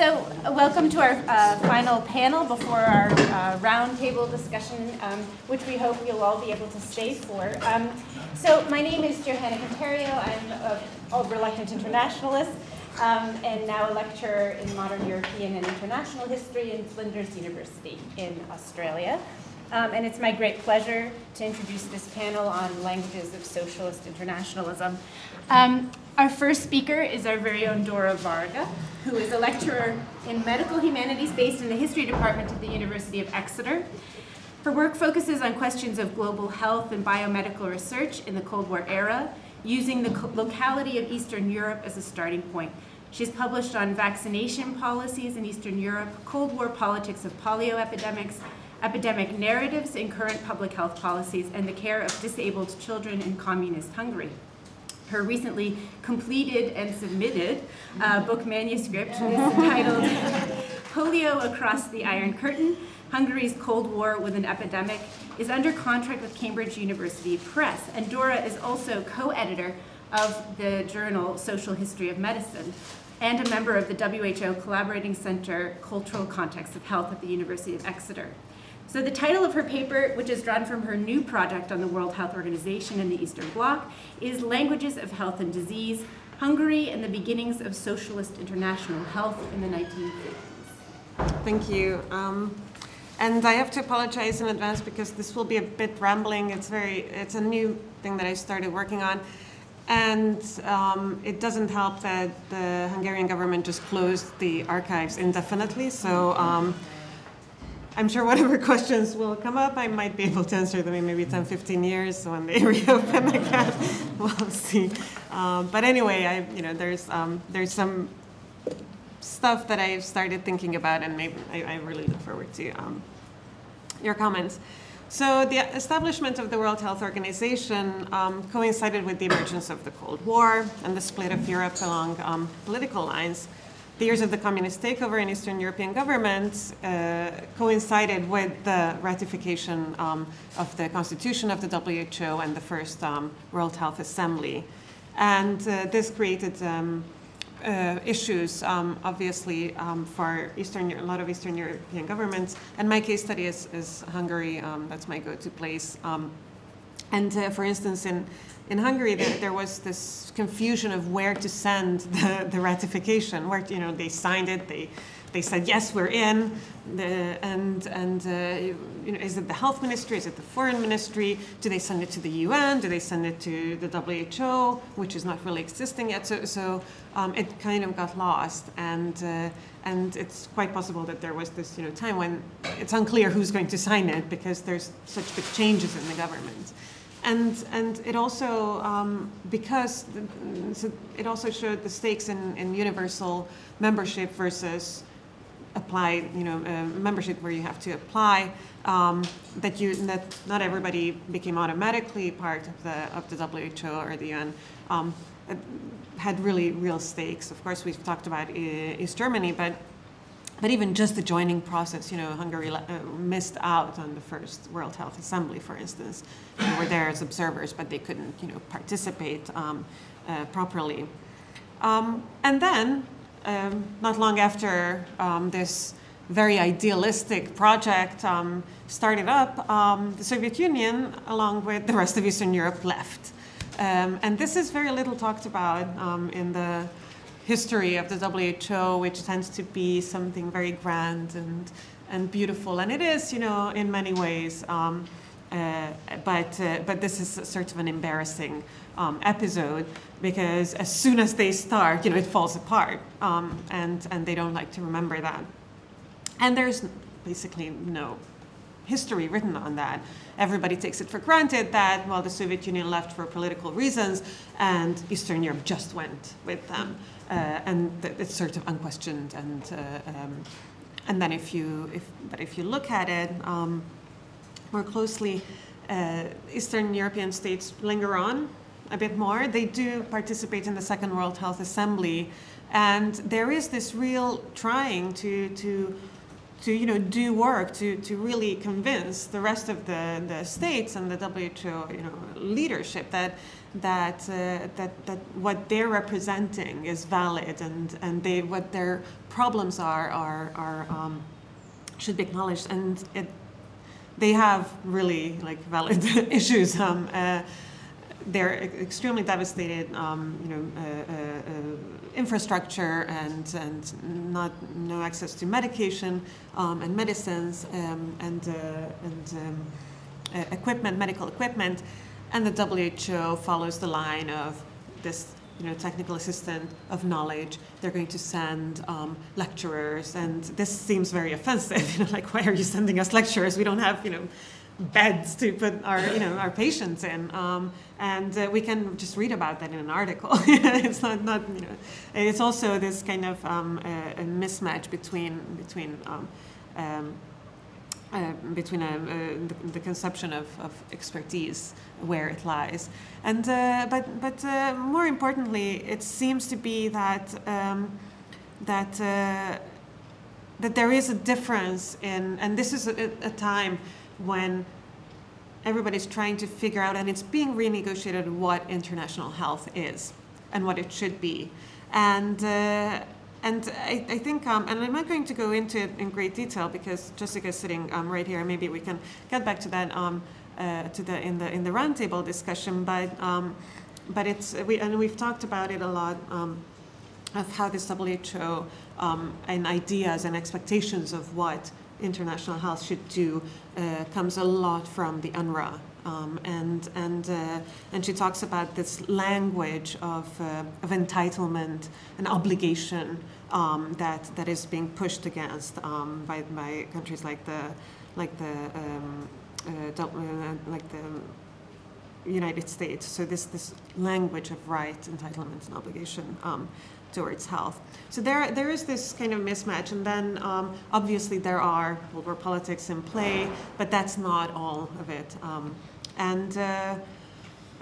So, uh, welcome to our uh, final panel before our uh, roundtable discussion, um, which we hope you'll all be able to stay for. Um, so, my name is Johanna Conterio. I'm a, reluctant internationalist um, and now a lecturer in modern European and international history in Flinders University in Australia. Um, and it's my great pleasure to introduce this panel on languages of socialist internationalism. Um, our first speaker is our very own Dora Vargha, who is a lecturer in medical humanities based in the history department at the University of Exeter. Her work focuses on questions of global health and biomedical research in the Cold War era, using the locality of Eastern Europe as a starting point. She's published on vaccination policies in Eastern Europe, Cold War politics of polio epidemics, epidemic narratives in current public health policies, and the care of disabled children in communist Hungary. Her recently completed and submitted uh, book manuscript is entitled Polio Across the Iron Curtain, Hungary's Cold War with an Epidemic, is under contract with Cambridge University Press. And Dora is also co-editor of the journal Social History of Medicine and a member of the WHO Collaborating Center Cultural Context of Health at the University of Exeter. So the title of her paper, which is drawn from her new project on the World Health Organization and the Eastern Bloc, is Languages of Health and Disease, Hungary and the Beginnings of Socialist International Health in the 1950s. Thank you. Um, and I have to apologize in advance because this will be a bit rambling. It's very, it's a new thing that I started working on. And um, it doesn't help that the Hungarian government just closed the archives indefinitely. So um, I'm sure whatever questions will come up, I might be able to answer them in maybe 10, 15 years when they reopen again. we'll see. Um, but anyway, I, you know, there's um, there's some stuff that I've started thinking about, and maybe I, I really look forward to um, your comments. So the establishment of the World Health Organization um, coincided with the emergence of the Cold War and the split of Europe along um, political lines the years of the communist takeover in Eastern European governments uh, coincided with the ratification um, of the constitution of the WHO and the first um, World Health Assembly. And uh, this created um, uh, issues, um, obviously, um, for Eastern, a lot of Eastern European governments. And my case study is, is Hungary. Um, that's my go-to place. and uh, for instance, in in Hungary, there, there, was this confusion of where to send the, the ratification. Where you know they signed it, they they said yes, we're in. The, and and uh, you know, is it the health ministry? Is it the foreign ministry? Do they send it to the UN? Do they send it to the WHO, which is not really existing yet? So so um, it kind of got lost, and uh, and it's quite possible that there was this you know time when it's unclear who's going to sign it because there's such big changes in the government and and it also um, because the, it also showed the stakes in, in universal membership versus apply you know uh, membership where you have to apply um, that you that not everybody became automatically part of the of the WHO or the UN um, had really real stakes. Of course, we've talked about East Germany, but but even just the joining process, you know, Hungary uh, missed out on the first World Health Assembly, for instance. They were there as observers, but they couldn't, you know, participate um, uh, properly. Um, and then, um, not long after um, this very idealistic project um, started up, um, the Soviet Union, along with the rest of Eastern Europe, left. and this is very little talked about in the history of the WHO, which tends to be something very grand and, and beautiful. And it is, you know, in many ways. Um, uh, but, uh, but this is sort of an embarrassing um, episode because as soon as they start, you know, it falls apart. Um, and, and they don't like to remember that. And there's basically no history written on that. Everybody takes it for granted that, well, the Soviet Union left for political reasons and Eastern Europe just went with them. Uh, and it's sort of unquestioned. And uh, um, and then if you if but if you look at it um, more closely, uh, Eastern European states linger on a bit more. They do participate in the Second World Health Assembly, and there is this real trying to to to you know do work to, to really convince the rest of the, the states and the WHO you know leadership that that uh, that that what they're representing is valid and and they what their problems are are are um, should be acknowledged. And it they have really like valid issues um, uh, they're extremely devastated, um, you know, uh, uh, uh, infrastructure and and not no access to medication um, and medicines um, and uh, and um, equipment, medical equipment, and the WHO follows the line of this. You know, technical assistant of knowledge. They're going to send um, lecturers, and this seems very offensive. You know, like why are you sending us lecturers? We don't have, you know, beds to put our you know our patients in um, and uh, we can just read about that in an article it's not not you know it's also this kind of um, a, a mismatch between between um, um uh, between uh, uh, the, the, conception of, of, expertise where it lies and uh, but but uh, more importantly it seems to be that um, that that there is a difference in and this is a, a time when everybody's trying to figure out, and it's being renegotiated, what international health is and what it should be. And and I, I think, um, and I'm not going to go into it in great detail because Jessica's sitting um, right here. Maybe we can get back to that um, uh, to the in the in the roundtable discussion. But um, but it's we and we've talked about it a lot um, of how this WHO um, and ideas and expectations of what international health should do uh, comes a lot from the UNRRA. Um, and and uh, and she talks about this language of, uh, of entitlement and obligation um, that that is being pushed against um, by, by countries like the like the um, uh, uh, like the United States. So this this language of right, entitlement, and obligation um, towards health. So there, there is this kind of mismatch, and then um, obviously there are world war politics in play, but that's not all of it. And uh,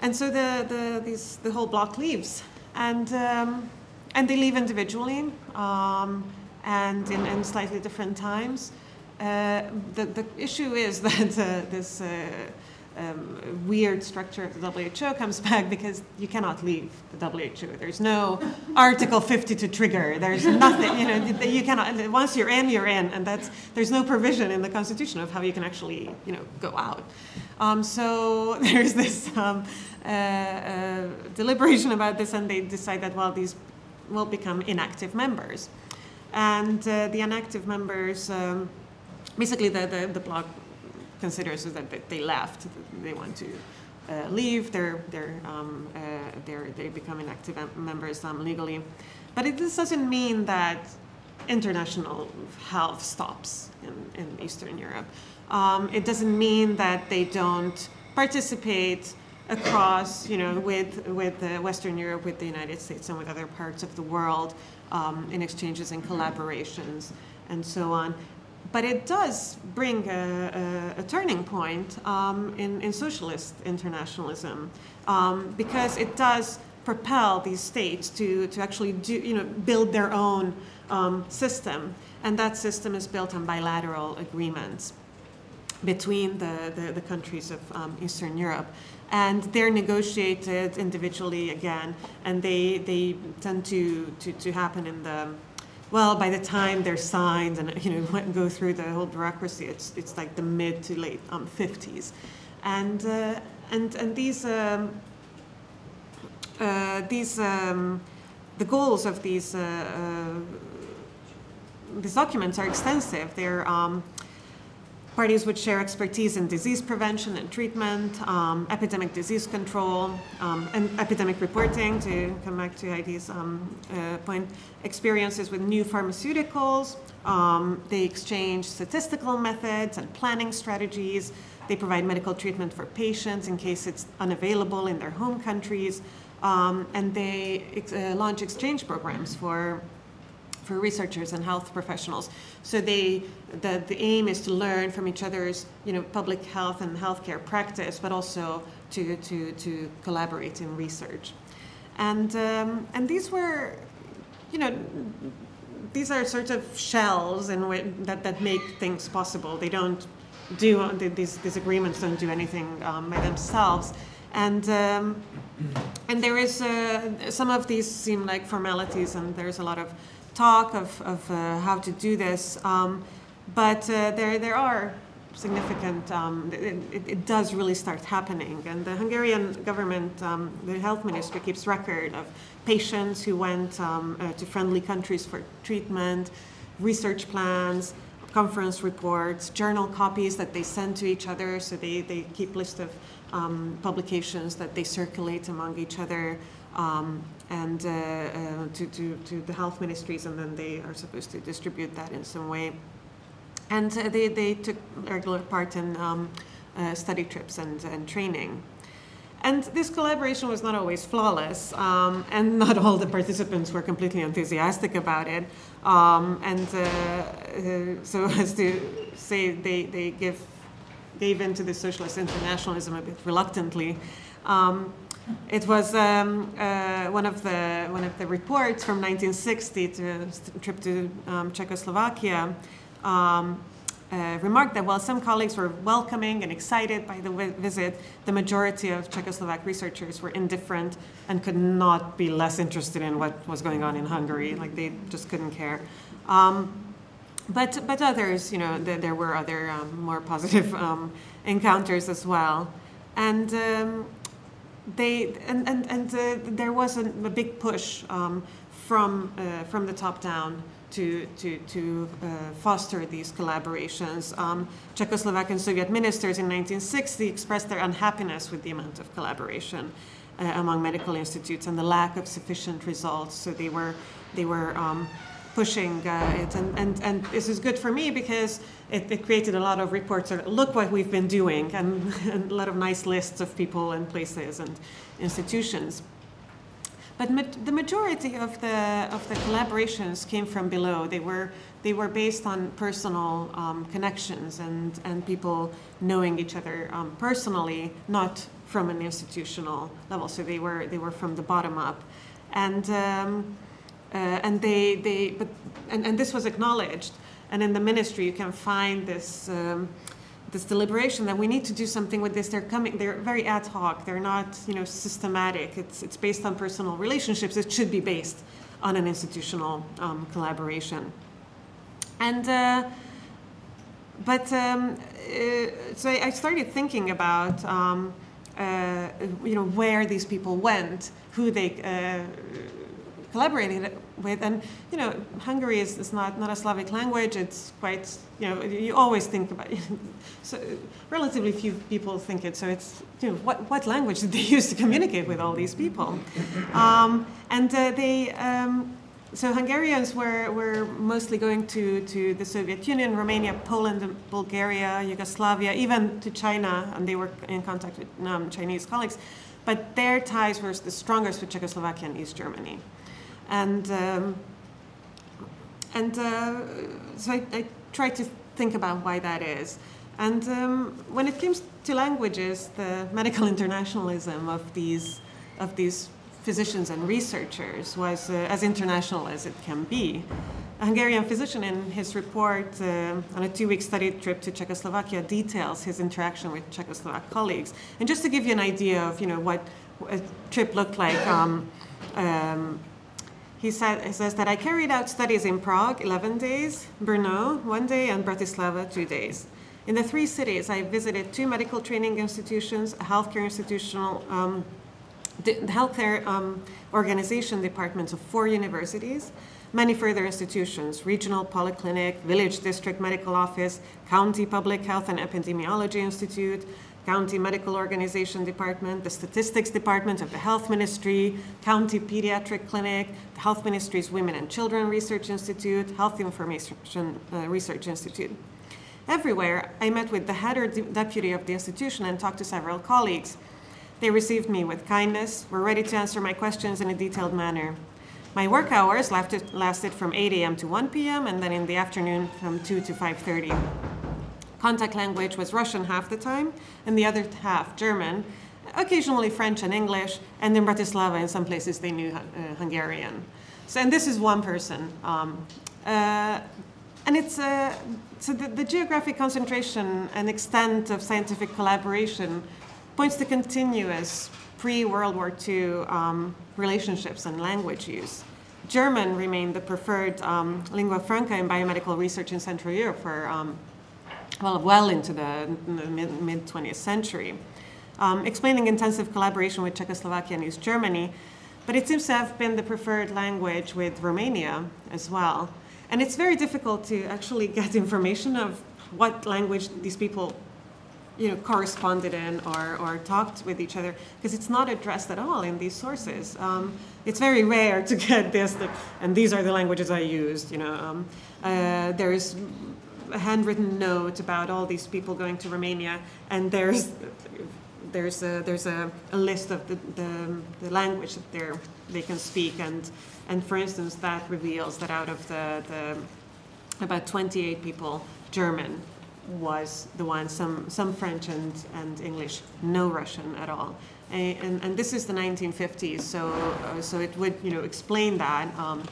and so the the these the whole bloc leaves, and um, and they leave individually, um, and in, in slightly different times. Uh, the the issue is that uh, this. Um, weird structure of the WHO comes back because you cannot leave the WHO. There's no Article 50 to trigger. There's nothing. You know, you cannot. Once you're in, you're in, and that's there's no provision in the Constitution of how you can actually, you know, go out. Um, so there's this um, uh, uh, deliberation about this, and they decide that well, these will become inactive members, and uh, the inactive members. Um, basically, the, the, the considers is that they left, they want to uh, leave, they're, they're, um, uh, they're, they become inactive members um, legally. But it, this doesn't mean that international health stops in, in Eastern Europe. Um, it doesn't mean that they don't participate across, you know, with, with uh, Western Europe, with the United States, and with other parts of the world um, in exchanges and collaborations and so on but it does bring a, a, a turning point um, in, in, socialist internationalism um, because it does propel these states to, to actually do, you know, build their own um, system. And that system is built on bilateral agreements between the, the, the countries of um, Eastern Europe. And they're negotiated individually again, and they, they tend to, to, to happen in the well, by the time they're signed and you know go through the whole bureaucracy, it's it's like the mid to late um, 50s, and uh, and and these um, uh, these um, the goals of these uh, uh these documents are extensive. They're um, Parties would share expertise in disease prevention and treatment, um, epidemic disease control, um, and epidemic reporting, to come back to Heidi's um, uh, point, experiences with new pharmaceuticals. Um, they exchange statistical methods and planning strategies. They provide medical treatment for patients in case it's unavailable in their home countries. Um, and they ex uh, launch exchange programs for for researchers and health professionals. So they, the, the aim is to learn from each other's, you know, public health and healthcare practice, but also to, to, to collaborate in research. And, um, and these were, you know, these are sort of shells in which, that, that make things possible. They don't do, these, these agreements don't do anything um, by themselves. And, um, and there is, uh, some of these seem like formalities and there's a lot of talk of, of uh, how to do this. Um, but uh, there, there are significant, um, it, it, does really start happening. And the Hungarian government, um, the health ministry keeps record of patients who went um, uh, to friendly countries for treatment, research plans, conference reports, journal copies that they send to each other. So they, they keep list of um, publications that they circulate among each other um, and uh, uh, to, to, to the health ministries, and then they are supposed to distribute that in some way. And uh, they, they took regular part in um, uh, study trips and, and training. And this collaboration was not always flawless, um, and not all the participants were completely enthusiastic about it. Um, and uh, uh, so as to say, they, they give, gave in to the socialist internationalism a bit reluctantly. Um, it was um, uh, one of the one of the reports from 1960 to trip to um, Czechoslovakia um, uh, remarked that while some colleagues were welcoming and excited by the visit, the majority of Czechoslovak researchers were indifferent and could not be less interested in what was going on in Hungary. Like they just couldn't care. Um, but, but others, you know, th there were other um, more positive um, encounters as well. And um, they, and, and, and uh, there was a, a big push um, from, uh, from the top down to, to, to uh, foster these collaborations. Um, Czechoslovak and Soviet ministers in 1960 expressed their unhappiness with the amount of collaboration uh, among medical institutes and the lack of sufficient results. So they were, they were um, pushing uh, it. And, and, and this is good for me because it, it created a lot of reports of look what we've been doing and, and a lot of nice lists of people and places and institutions. But ma the majority of the of the collaborations came from below. They were they were based on personal um, connections and and people knowing each other um, personally, not from an institutional level. So they were they were from the bottom up, and um, uh, and they they but and, and this was acknowledged. And in the ministry, you can find this um, this deliberation that we need to do something with this. They're coming, they're very ad hoc. They're not, you know, systematic. It's, it's based on personal relationships. It should be based on an institutional um, collaboration. And, uh, but, um, uh, so I started thinking about, um, uh, you know, where these people went, who they uh, collaborated with. And you know, Hungary is, is not, not a Slavic language. It's quite, you know, you always think about it. so relatively few people think it. So it's, you know, what, what language did they use to communicate with all these people? Um, and uh, they, um, so Hungarians were, were mostly going to, to the Soviet Union, Romania, Poland, Bulgaria, Yugoslavia, even to China, and they were in contact with um, Chinese colleagues. But their ties were the strongest with Czechoslovakia and East Germany. And, um, and uh, so I, I tried to think about why that is. And um, when it comes to languages, the medical internationalism of these, of these physicians and researchers was uh, as international as it can be. A Hungarian physician in his report uh, on a two-week study trip to Czechoslovakia details his interaction with Czechoslovak colleagues. And just to give you an idea of you know, what a trip looked like, um, um, he, said, he says that I carried out studies in Prague 11 days, Brno one day, and Bratislava two days. In the three cities, I visited two medical training institutions, a healthcare institutional, um, healthcare um, organization departments of four universities, many further institutions, regional polyclinic, village district medical office, county public health and epidemiology institute, County Medical Organization Department, the Statistics Department of the Health Ministry, County Pediatric Clinic, the Health Ministry's Women and Children Research Institute, Health Information uh, Research Institute. Everywhere, I met with the head or de deputy of the institution and talked to several colleagues. They received me with kindness, were ready to answer my questions in a detailed manner. My work hours lasted from 8 a.m. to 1 p.m. and then in the afternoon from 2 to 5.30. Contact language was Russian half the time, and the other half German, occasionally French and English, and in Bratislava, in some places, they knew uh, Hungarian. So, and this is one person um, Uh, and it's uh, so the, the, geographic concentration and extent of scientific collaboration points to continuous pre-World War II um, relationships and language use. German remained the preferred um, lingua franca in biomedical research in Central Europe for um, well, well into the mid 20th century, um, explaining intensive collaboration with Czechoslovakia and East Germany. But it seems to have been the preferred language with Romania as well. And it's very difficult to actually get information of what language these people you know, corresponded in or, or talked with each other because it's not addressed at all in these sources. Um, it's very rare to get this, the, and these are the languages I used. You know, um, uh, there's a handwritten note about all these people going to Romania, and there's there's a, there's a, a list of the, the, the language that they they can speak, and and for instance, that reveals that out of the, the about 28 people, German was the one, some, some French and, and English, no Russian at all. And, and, this is the 1950s, so, uh, so it would you know, explain that. Um,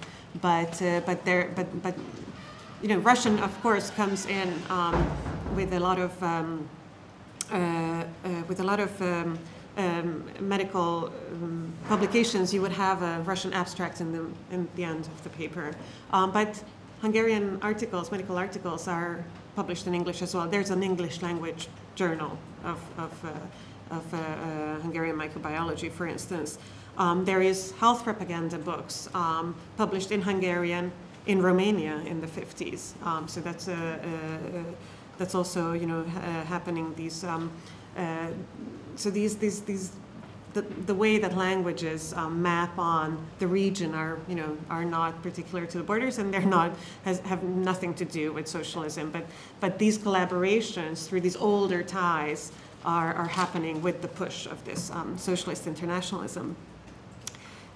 but, uh, but, there, but, but you know, Russian, of course, comes in um, with a lot of, um, uh, uh with a lot of um, um, medical um, publications, you would have a Russian abstract in the, in the end of the paper. Um, but Hungarian articles, medical articles, are published in English as well. There's an English language journal of, of, uh, of uh, uh, Hungarian microbiology, for instance. There is health propaganda books published in Hungarian in Romania in the 50s. Um, so that's, that's also you know, happening. These uh, so these, these, these the, the way that languages um, map on the region are, you know, are not particular to the borders and they're not, has, have nothing to do with socialism. But, but these collaborations through these older ties are, are happening with the push of this um, socialist internationalism.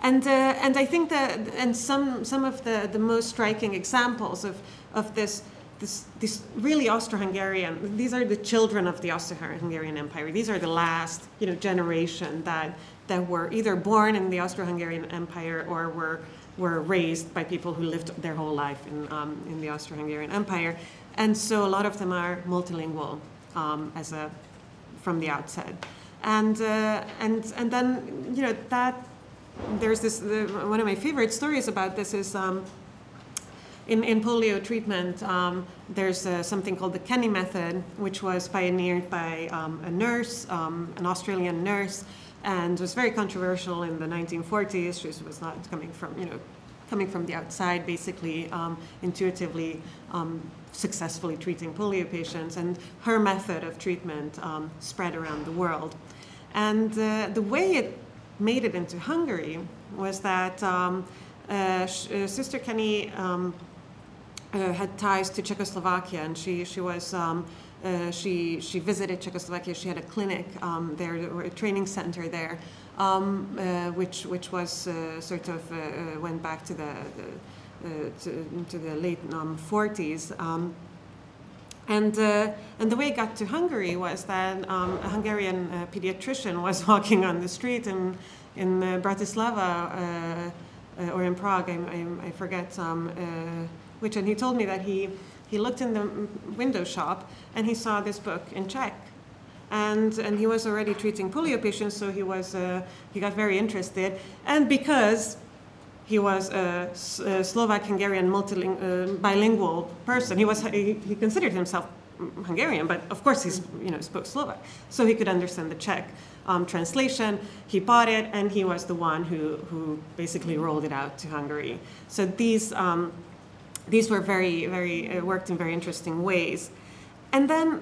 And, uh, and I think that, and some, some of the, the most striking examples of, of this this, this really Austro-Hungarian, these are the children of the Austro-Hungarian Empire. These are the last you know, generation that, that were either born in the Austro-Hungarian Empire or were, were raised by people who lived their whole life in, um, in the Austro-Hungarian Empire. And so a lot of them are multilingual um, as a, from the outset. And, uh, and, and then, you know, that, there's this, the, one of my favorite stories about this is um, in, in polio treatment, um, there's uh, something called the Kenny method, which was pioneered by um, a nurse, um, an Australian nurse, and was very controversial in the 1940s. She was not coming from, you know, coming from the outside, basically um, intuitively um, successfully treating polio patients, and her method of treatment spread around the world. And uh, the way it made it into Hungary was that uh, uh, Sister Kenny um, uh, had ties to Czechoslovakia, and she she was. Um, uh, she she visited Czechoslovakia. She had a clinic um, there, a training center there, um, uh, which which was uh, sort of went back to the, the to, to, the late 40s. Um, um, and, and the way it got to Hungary was that um, a Hungarian pediatrician was walking on the street in, in Bratislava or in Prague, I, I, I forget, um, which, and he told me that he, he looked in the window shop and he saw this book in Czech. And, and he was already treating polio patients, so he, was, uh, he got very interested. And because he was a, a Slovak Hungarian multiling, uh, bilingual person, he, was, he, he considered himself Hungarian, but of course he you know, spoke Slovak. So he could understand the Czech um, translation. He bought it, and he was the one who, who basically rolled it out to Hungary. So these, um, these were very, very, uh, worked in very interesting ways. And then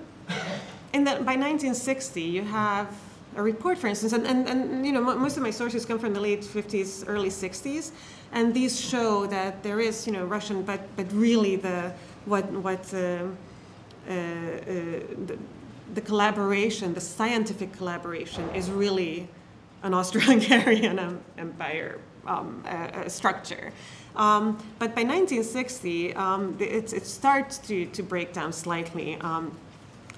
in the, by 1960, you have a report, for instance, and, and, and you know, most of my sources come from the late 50s, early 60s, and these show that there is, you know, Russian, but, but really the, what, what uh, uh, uh the, the collaboration, the scientific collaboration is really an Austro-Hungarian empire um, structure. Um, but by 1960, um, it, it, starts to, to break down slightly. Um,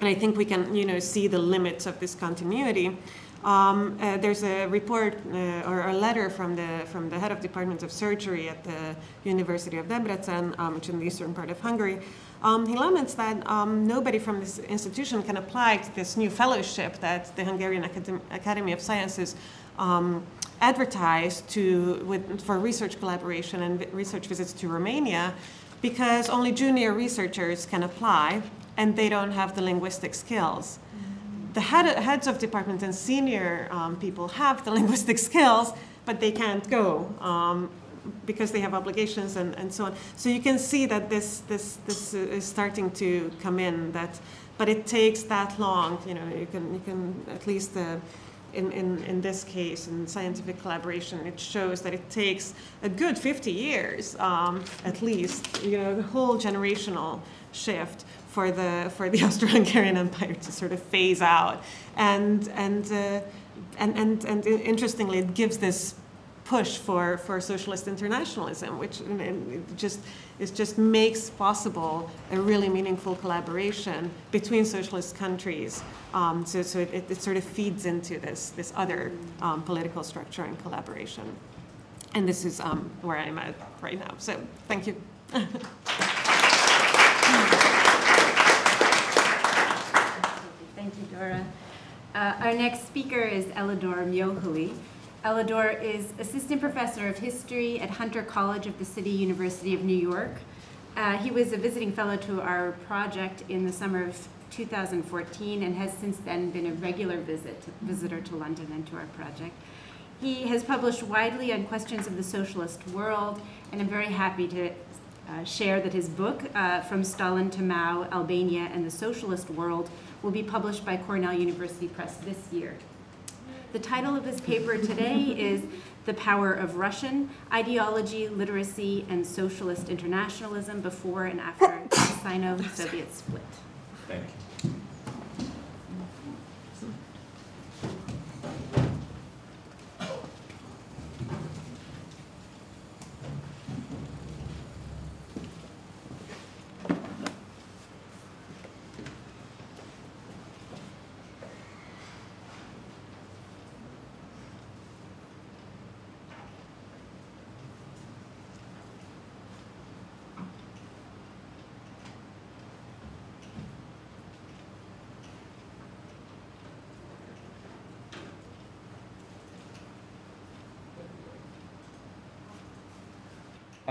and I think we can you know, see the limits of this continuity. Um, uh, there's a report uh, or a letter from the from the head of department of surgery at the University of Debrecen, um, which is in the eastern part of Hungary. Um, he laments that um, nobody from this institution can apply to this new fellowship that the Hungarian Academ- Academy of Sciences um, advertised to with, for research collaboration and research visits to Romania, because only junior researchers can apply, and they don't have the linguistic skills the head, heads of department and senior um, people have the linguistic skills, but they can't go um, because they have obligations and, and so on. So you can see that this, this, this is starting to come in, that, but it takes that long. You know, you can, you can at least uh, in, in, in this case, in scientific collaboration, it shows that it takes a good 50 years um, at least, you know, the whole generational shift for the for the Austro-Hungarian Empire to sort of phase out, and and uh, and and and interestingly, it gives this push for for socialist internationalism, which just it just makes possible a really meaningful collaboration between socialist countries. Um, so so it, it, sort of feeds into this this other um, political structure and collaboration, and this is um, where I'm at right now. So thank you. Thank you, Dora. Uh, our next speaker is Elidor Mëhilli. Elidor is assistant professor of history at Hunter College of the City University of New York. Uh, he was a visiting fellow to our project in the summer of 2014 and has since then been a regular visit, visitor to London and to our project. He has published widely on questions of the socialist world, and I'm very happy to uh, share that his book, uh, From Stalin to Mao, Albania and the Socialist World, will be published by Cornell University Press this year. The title of his paper today is The Power of Russian Ideology, Literacy, and Socialist Internationalism Before and After the Sino-Soviet Split. Thank you.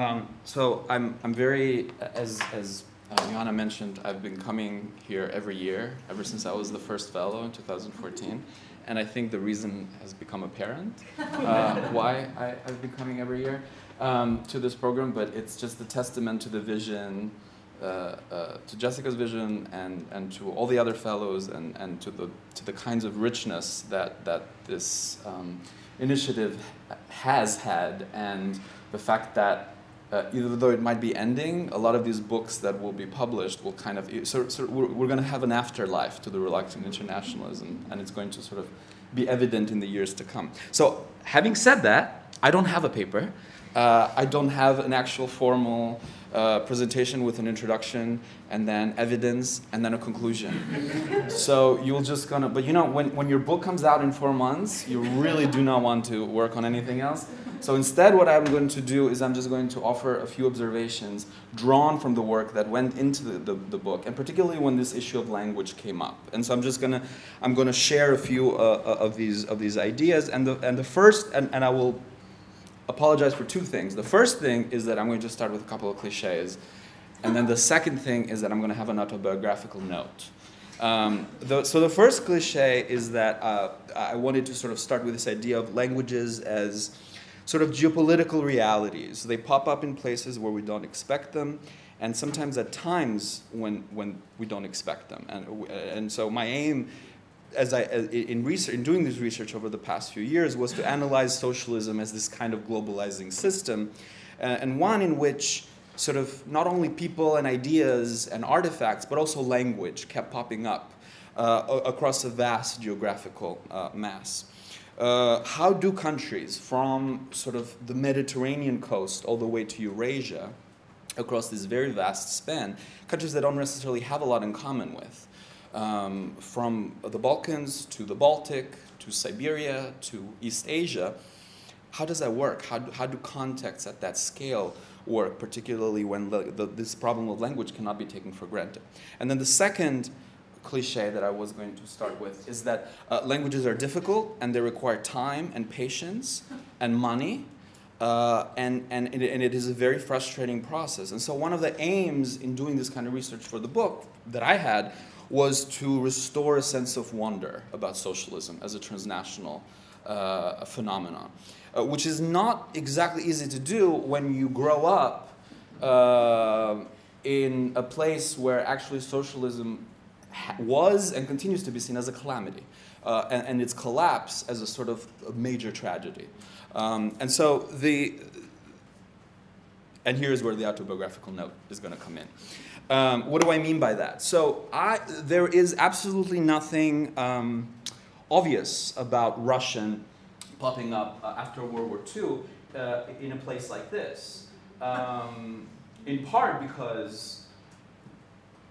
Um, so I'm, I'm very, as, as uh, Johanna mentioned, I've been coming here every year ever since I was the first fellow in 2014. And I think the reason has become apparent uh, why I, have been coming every year um, to this program, but it's just a testament to the vision, uh, uh, to Jessica's vision and, and to all the other fellows and, and to, the, to the kinds of richness that, that this um, initiative has had and the fact that uh, even though it might be ending, a lot of these books that will be published will kind of so, so we're, we're going to have an afterlife to the reluctant internationalism, and it's going to sort of be evident in the years to come. So, having said that, I don't have a paper. Uh, I don't have an actual formal uh, presentation with an introduction and then evidence and then a conclusion. so you'll just gonna, but you know, when, when your book comes out in four months, you really do not want to work on anything else. So instead, what I'm going to do is I'm just going to offer a few observations drawn from the work that went into the, the, the book, and particularly when this issue of language came up. And so I'm just gonna I'm gonna share a few uh, uh, of these of these ideas. And the and the first and, and I will apologize for two things. The first thing is that I'm going to just start with a couple of cliches, and then the second thing is that I'm going to have an autobiographical note. Um, the, so the first cliche is that uh, I wanted to sort of start with this idea of languages as sort of geopolitical realities. They pop up in places where we don't expect them, and sometimes at times when, when we don't expect them. And, and so my aim as I, in, research, in doing this research over the past few years was to analyze socialism as this kind of globalizing system, uh, and one in which sort of not only people and ideas and artifacts, but also language kept popping up uh, across a vast geographical uh, mass. Uh, how do countries from sort of the Mediterranean coast all the way to Eurasia, across this very vast span, countries that don't necessarily have a lot in common with, um, from the Balkans to the Baltic to Siberia to East Asia. How does that work? How do, how do contexts at that scale work, particularly when the, the, this problem of language cannot be taken for granted? And then the second cliche that I was going to start with is that uh, languages are difficult and they require time and patience and money. Uh, and, and, it, and it is a very frustrating process. And so, one of the aims in doing this kind of research for the book that I had was to restore a sense of wonder about socialism as a transnational uh, phenomenon, uh, which is not exactly easy to do when you grow up uh, in a place where actually socialism was and continues to be seen as a calamity, uh, and, and, its collapse as a sort of a major tragedy. Um, and so the, and here's where the autobiographical note is going to come in. Um, what do I mean by that? So I, there is absolutely nothing um, obvious about Russian popping up uh, after World War II uh, in a place like this. Um, in part because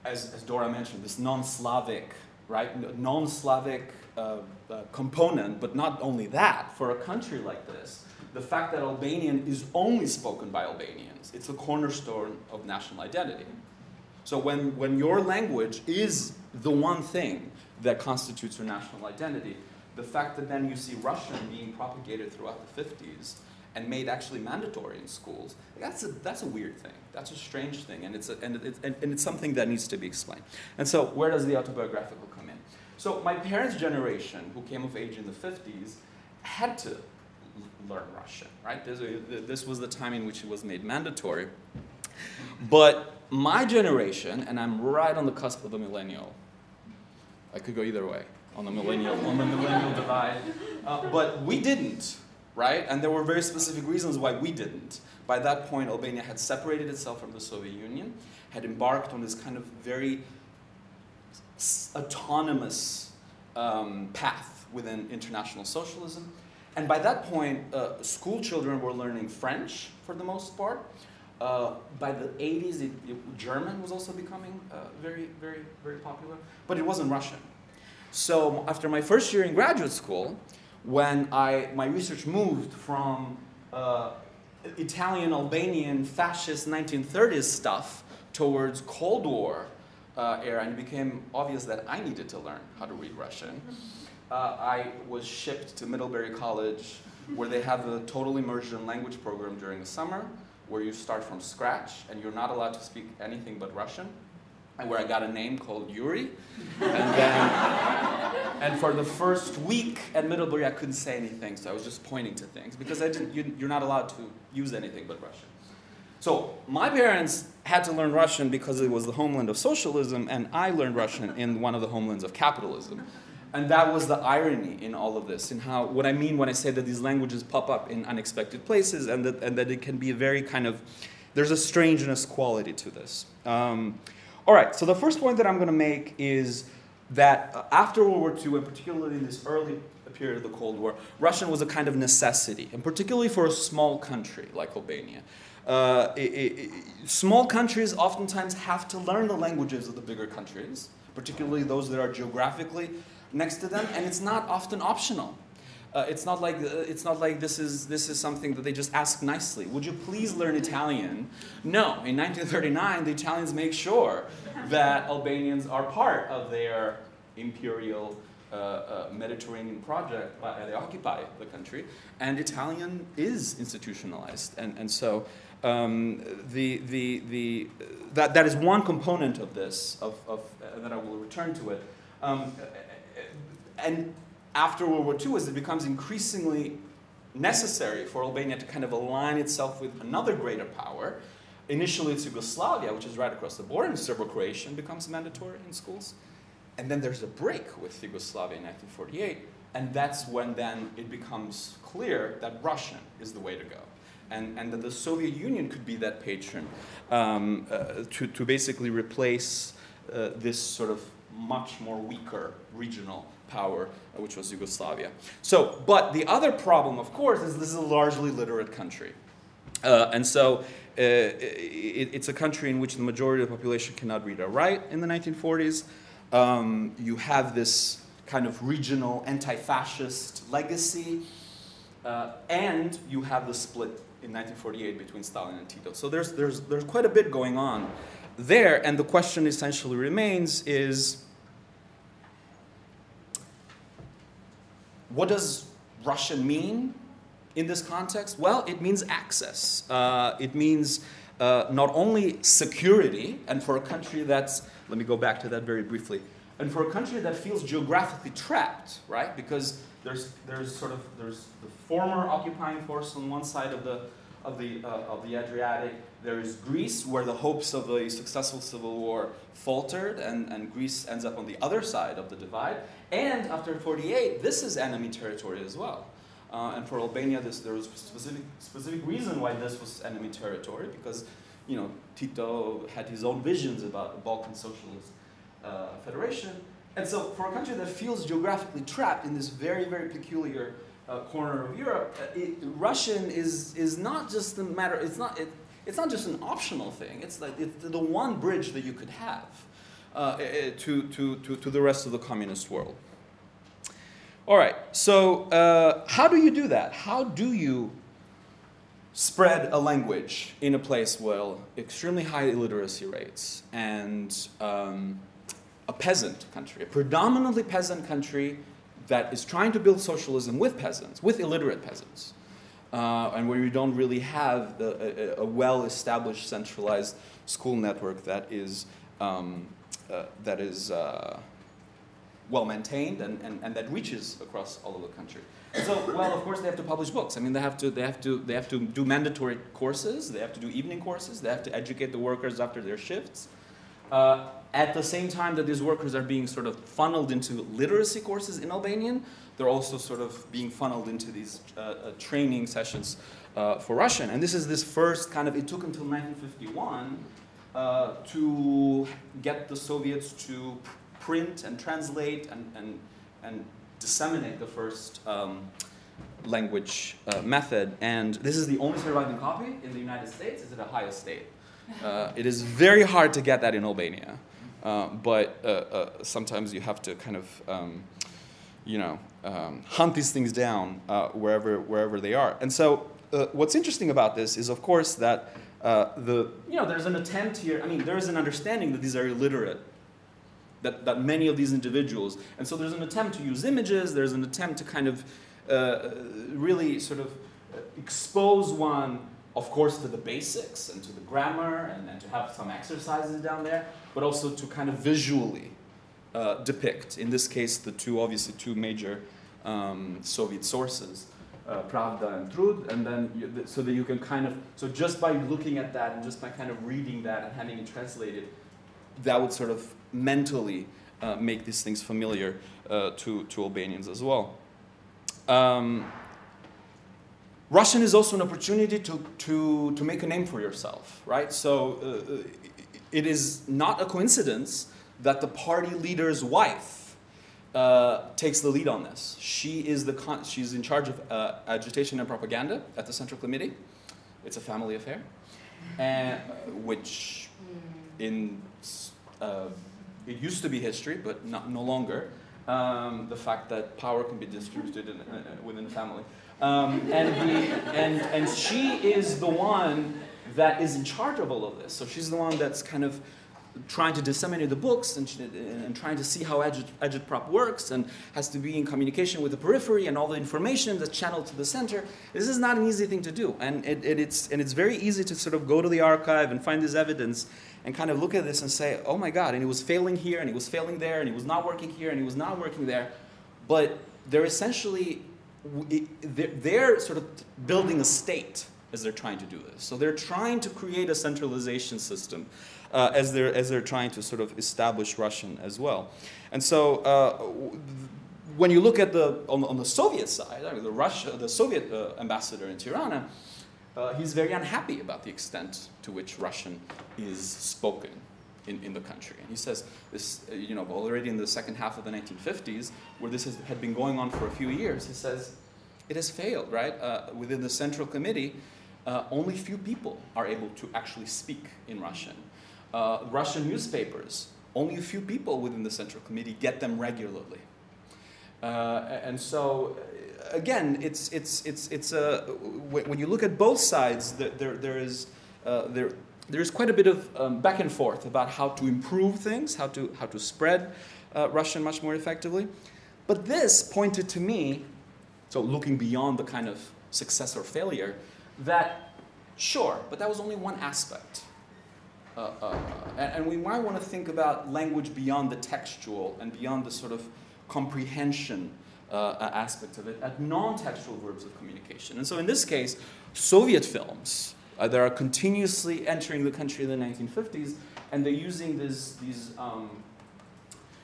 as, as Dora mentioned, this non-Slavic, right, non-Slavic uh, uh, component, but not only that, for a country like this, the fact that Albanian is only spoken by Albanians, it's a cornerstone of national identity. So when, when your language is the one thing that constitutes your national identity, the fact that then you see Russian being propagated throughout the 50s and made actually mandatory in schools, that's a, that's a weird thing. That's a strange thing, and it's, a, and, it's, and, and it's something that needs to be explained. And so, where does the autobiographical come in? So, my parents' generation, who came of age in the 50s, had to learn Russian, right? This, this was the time in which it was made mandatory. But my generation, and I'm right on the cusp of the millennial, I could go either way on the millennial on the millennial divide, uh, but we didn't right? And there were very specific reasons why we didn't. By that point, Albania had separated itself from the Soviet Union, had embarked on this kind of very autonomous um, path within international socialism. And by that point, uh, school children were learning French for the most part. Uh, by the 80s, it, it, German was also becoming uh, very, very, very popular, but it wasn't Russian. So after my first year in graduate school, when I, my research moved from uh, Italian, Albanian, fascist 1930s stuff towards Cold War uh, era, and it became obvious that I needed to learn how to read Russian. Uh, I was shipped to Middlebury College, where they have a total immersion language program during the summer, where you start from scratch and you're not allowed to speak anything but Russian where I got a name called Yuri. And then, and for the first week at Middlebury, I couldn't say anything, so I was just pointing to things because I didn't, you, you're not allowed to use anything but Russian. So my parents had to learn Russian because it was the homeland of socialism, and I learned Russian in one of the homelands of capitalism. And that was the irony in all of this, and how what I mean when I say that these languages pop up in unexpected places, and that, and that it can be a very kind of there's a strangeness quality to this. Um, all right, so the first point that I'm going to make is that uh, after World War II, and particularly in this early period of the Cold War, Russian was a kind of necessity, and particularly for a small country like Albania. Uh, it, it, small countries oftentimes have to learn the languages of the bigger countries, particularly those that are geographically next to them, and it's not often optional. Uh, it's not like uh, it's not like this is this is something that they just ask nicely. Would you please learn Italian? No. In 1939, the Italians make sure that Albanians are part of their imperial uh, uh Mediterranean project. they occupy the country, and Italian is institutionalized, and and so. Um, the, the, the, that, that is one component of this, of, of, uh, that I will return to it. Um, and after World War II, as it becomes increasingly necessary for Albania to kind of align itself with another greater power, initially it's Yugoslavia, which is right across the border, and Serbo-Croatian becomes mandatory in schools. And then there's a break with Yugoslavia in 1948, and that's when then it becomes clear that Russian is the way to go. And, and that the Soviet Union could be that patron um, uh, to, to basically replace uh, this sort of much more weaker regional power, uh, which was Yugoslavia. So, but the other problem, of course, is this is a largely literate country. Uh, and so uh, it, it's a country in which the majority of the population cannot read or write in the 1940s. Um, you have this kind of regional anti-fascist legacy, uh, and you have the split in 1948 between Stalin and Tito. So there's, there's, there's quite a bit going on there, and the question essentially remains is what does Russian mean in this context? Well, it means access. Uh, it means uh, not only security, and for a country that's, let me go back to that very briefly, and for a country that feels geographically trapped, right? Because there's, there's sort of, there's the former occupying force on one side of the, of the, uh, of the Adriatic, there is Greece, where the hopes of a successful civil war faltered, and, and Greece ends up on the other side of the divide. And after 48, this is enemy territory as well. Uh, and for Albania, this, there was specific, specific reason why this was enemy territory, because you know, Tito had his own visions about Balkan socialist uh, federation. And so for a country that feels geographically trapped in this very, very peculiar uh, corner of Europe, uh, it, Russian is, is not just a matter, it's not, it, it's not just an optional thing, it's, like, it's the one bridge that you could have uh, to, to, to, to the rest of the communist world. All right, so uh, how do you do that? How do you spread a language in a place with extremely high illiteracy rates and um, a peasant country, a predominantly peasant country that is trying to build socialism with peasants, with illiterate peasants, uh, and where you don't really have a, a, a well-established centralized school network that is um, uh, that is uh, well maintained and, and, and that reaches across all of the country. So, well, of course, they have to publish books. I mean, they have to, they have to, they have to do mandatory courses. They have to do evening courses. They have to educate the workers after their shifts. Uh, at the same time that these workers are being sort of funneled into literacy courses in Albanian, they're also sort of being funneled into these uh, uh, training sessions uh, for Russian. And this is this first kind of, it took until 1951 uh, to get the Soviets to print and translate and, and, and disseminate the first um, language uh, method. And this is the only surviving copy in the United States. It's at Ohio State. Uh, it is very hard to get that in Albania, uh, but uh, uh, sometimes you have to kind of, um, you know, um, hunt these things down uh, wherever wherever they are. And so, what's interesting about this is, of course, that the you know there's an attempt here. I mean, there is an understanding that these are illiterate that, that many of these individuals. And so there's an attempt to use images, there's an attempt to kind of uh, really sort of expose one, of course, to the basics and to the grammar and, and to have some exercises down there, but also to kind of visually uh, depict, in this case, the two, obviously, two major um, Soviet sources. Uh, Pravda and Trud, and then you, so that you can kind of so just by looking at that and just by kind of reading that and having it translated, that would sort of mentally uh, make these things familiar uh, to, to Albanians as well. Um, Russian is also an opportunity to, to, to make a name for yourself, right? So uh, it is not a coincidence that the party leader's wife uh, takes the lead on this. She is the con- she's in charge of uh, agitation and propaganda at the Central Committee. It's a family affair, and, which in uh, it used to be history, but not, no longer. Um, the fact that power can be distributed in, uh, within the family. Um, and, and, and she is the one that is in charge of all of this. So she's the one that's kind of trying to disseminate the books and, and trying to see how agitprop works and has to be in communication with the periphery and all the information that's channeled to the center. This is not an easy thing to do. And, it, it, it's, and it's very easy to sort of go to the archive and find this evidence and kind of look at this and say, oh my God, and it was failing here, and it was failing there, and it was not working here, and it was not working there. But they're essentially, they're sort of building a state as they're trying to do this. So they're trying to create a centralization system uh, as, they're, as they're trying to sort of establish Russian as well. And so uh, when you look at the, on, on the Soviet side, I mean, the, Russia, the Soviet uh, ambassador in Tirana, uh, he's very unhappy about the extent to which Russian is spoken in, in the country. And he says this, uh, you know, already in the second half of the 1950s, where this has, had been going on for a few years, he says it has failed, right? Uh, within the Central Committee, uh, only few people are able to actually speak in Russian. Uh, Russian newspapers only a few people within the Central Committee get them regularly. Uh, and so, uh, again, it's, it's, it's, it's a, when you look at both sides, there, there, there is, uh, there, there's quite a bit of um, back and forth about how to improve things, how to, how to spread uh, Russian much more effectively. But this pointed to me, so looking beyond the kind of success or failure, that sure, but that was only one aspect. Uh, uh, and, and, we might want to think about language beyond the textual and beyond the sort of comprehension uh, aspect of it at non textual verbs of communication. And so in this case, Soviet films uh, that are continuously entering the country in the 1950s, and they're using this, these, um,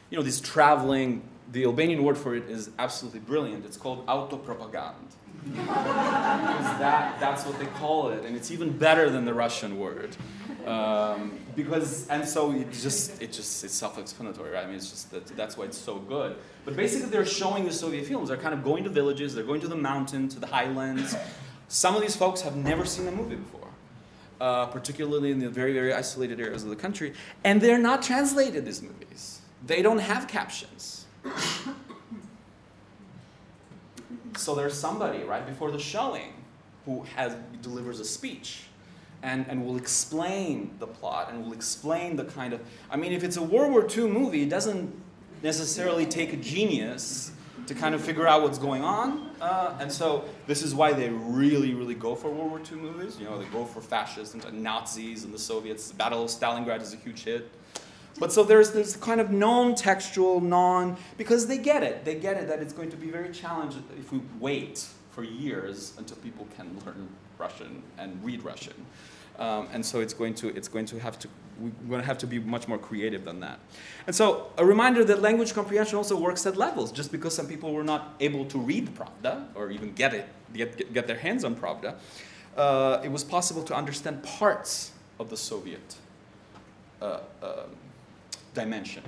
you know, these traveling, the Albanian word for it is absolutely brilliant. It's called autopropaganda. that, that's what they call it, and it's even better than the Russian word. Um, because and so it just it just it's self-explanatory, right? I mean, it's just that that's why it's so good. But basically, they're showing the Soviet films. They're kind of going to villages. They're going to the mountain, to the highlands. Some of these folks have never seen a movie before, uh, particularly in the very very isolated areas of the country, and they're not translated. These movies, they don't have captions. so there's somebody right before the showing who has delivers a speech and, and will explain the plot and will explain the kind of. I mean, if it's a World War II movie, it doesn't necessarily take a genius to kind of figure out what's going on. Uh, and so this is why they really, really go for World War II movies. You know, they go for fascists and Nazis and the Soviets. The Battle of Stalingrad is a huge hit. But so there's this kind of non-textual, non, because they get it. They get it that it's going to be very challenging if we wait for years until people can learn Russian and read Russian. Um, and so it's going to it's going to have to we're going to have to be much more creative than that. And so a reminder that language comprehension also works at levels. Just because some people were not able to read Pravda or even get it get, get their hands on Pravda, uh, it was possible to understand parts of the Soviet uh, uh, dimension.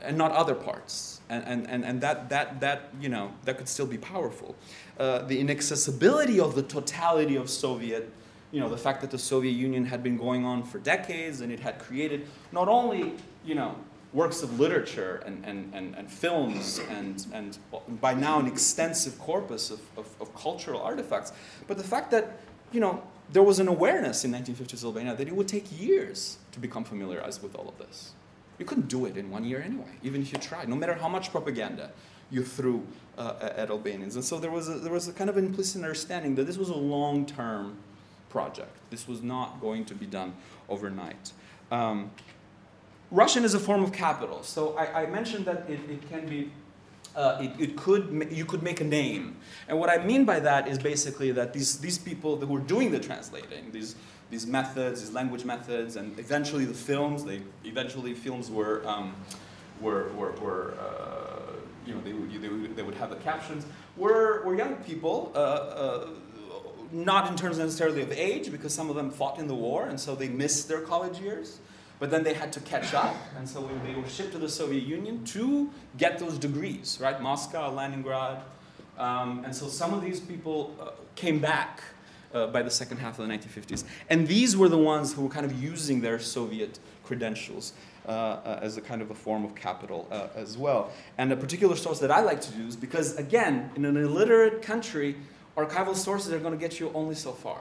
And not other parts. And, and, and, and that, that, that, you know, that could still be powerful. Uh, the inaccessibility of the totality of Soviet you know, the fact that the Soviet Union had been going on for decades and it had created not only, you know, works of literature and, and, and, and films and, and by now an extensive corpus of, of, of, cultural artifacts, but the fact that, you know, there was an awareness in 1950s Albania that it would take years to become familiarized with all of this. You couldn't do it in one year anyway, even if you tried, no matter how much propaganda you threw uh, at Albanians. And so there was, a, there was a kind of implicit understanding that this was a long-term project. This was not going to be done overnight. Um, Russian is a form of capital. So I, I mentioned that it, it can be, uh, it, it, could, you could make a name. And what I mean by that is basically that these, these people that were doing the translating, these, these methods, these language methods, and eventually the films, they, eventually films were, um, were, were, were uh, you know, they, would, they, would, they would have the captions, were, were young people uh, uh not in terms necessarily of age, because some of them fought in the war, and so they missed their college years. But then they had to catch up, and so they were shipped to the Soviet Union to get those degrees, right? Moscow, Leningrad. Um, and so some of these people uh, came back uh, by the second half of the 1950s. And these were the ones who were kind of using their Soviet credentials uh, uh as a kind of a form of capital uh, as well. And a particular source that I like to use, because again, in an illiterate country, archival sources are going to get you only so far.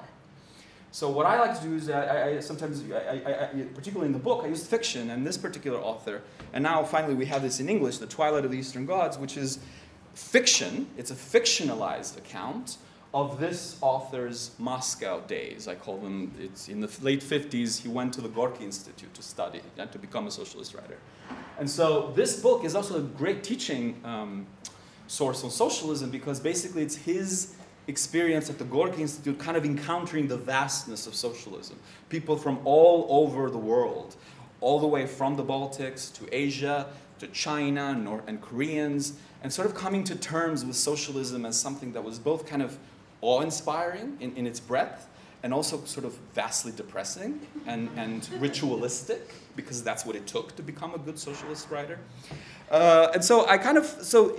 So what I like to do is I, I sometimes, I, particularly in the book, I use fiction and this particular author. And now finally we have this in English, The Twilight of the Eastern Gods, which is fiction. It's a fictionalized account of this author's Moscow days. I call them, it's in the late 50s, he went to the Gorky Institute to study and to become a socialist writer. And so this book is also a great teaching um, source on socialism because basically it's his experience at the Gorky Institute, kind of encountering the vastness of socialism. People from all over the world, all the way from the Baltics to Asia to China and Koreans, and sort of coming to terms with socialism as something that was both kind of awe inspiring in, in its breadth and also sort of vastly depressing and, and ritualistic because that's what it took to become a good socialist writer. Uh, and so I kind of, so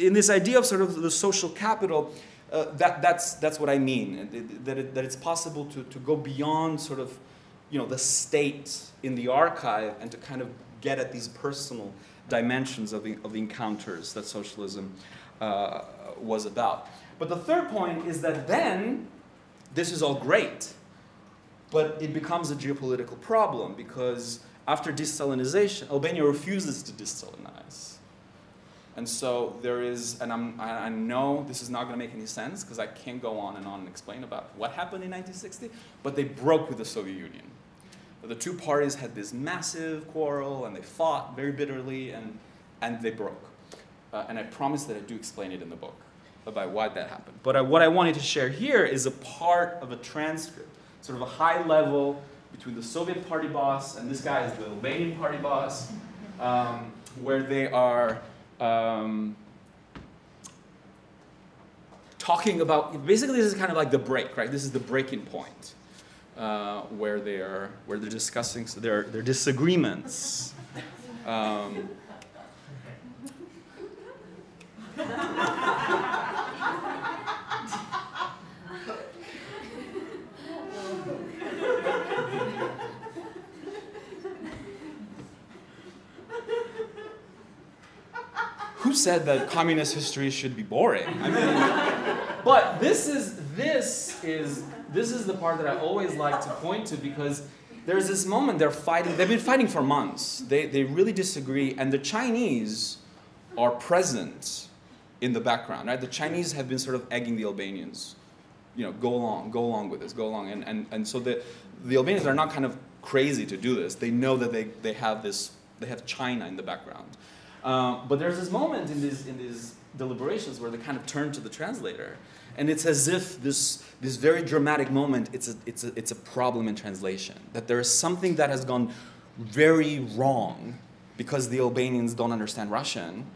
in this idea of sort of the social capital, uh, that, that's, that's what I mean, that, it, that it's possible to, to go beyond sort of, you know, the state in the archive and to kind of get at these personal dimensions of the, of the encounters that socialism uh, was about. But the third point is that then this is all great, but it becomes a geopolitical problem because after de-Stalinization, Albania refuses to de-Stalinize. And so there is, and I'm, I know this is not going to make any sense because I can't go on and on and explain about what happened in 1960, but they broke with the Soviet Union. The two parties had this massive quarrel and they fought very bitterly and, and they broke. Uh, and I promise that I do explain it in the book about why that happened. But I, what I wanted to share here is a part of a transcript, sort of a high level between the Soviet party boss and this guy is the Albanian party boss, um, where they are um, talking about basically this is kind of like the break, right? This is the breaking point uh, where they are where they're discussing their their disagreements. Um, who said that communist history should be boring? I mean, but this is this is this is the part that I always like to point to because there's this moment they're fighting. They've been fighting for months. They they really disagree, and the Chinese are present in the background. Right, the Chinese have been sort of egging the Albanians, you know, go along, go along with this, go along, and and and so the the Albanians are not kind of crazy to do this. They know that they they have this they have China in the background. Um, but there's this moment in these, in these deliberations where they kind of turn to the translator. And it's as if this, this very dramatic moment, it's a, it's, a, it's a problem in translation. That there is something that has gone very wrong because the Albanians don't understand Russian.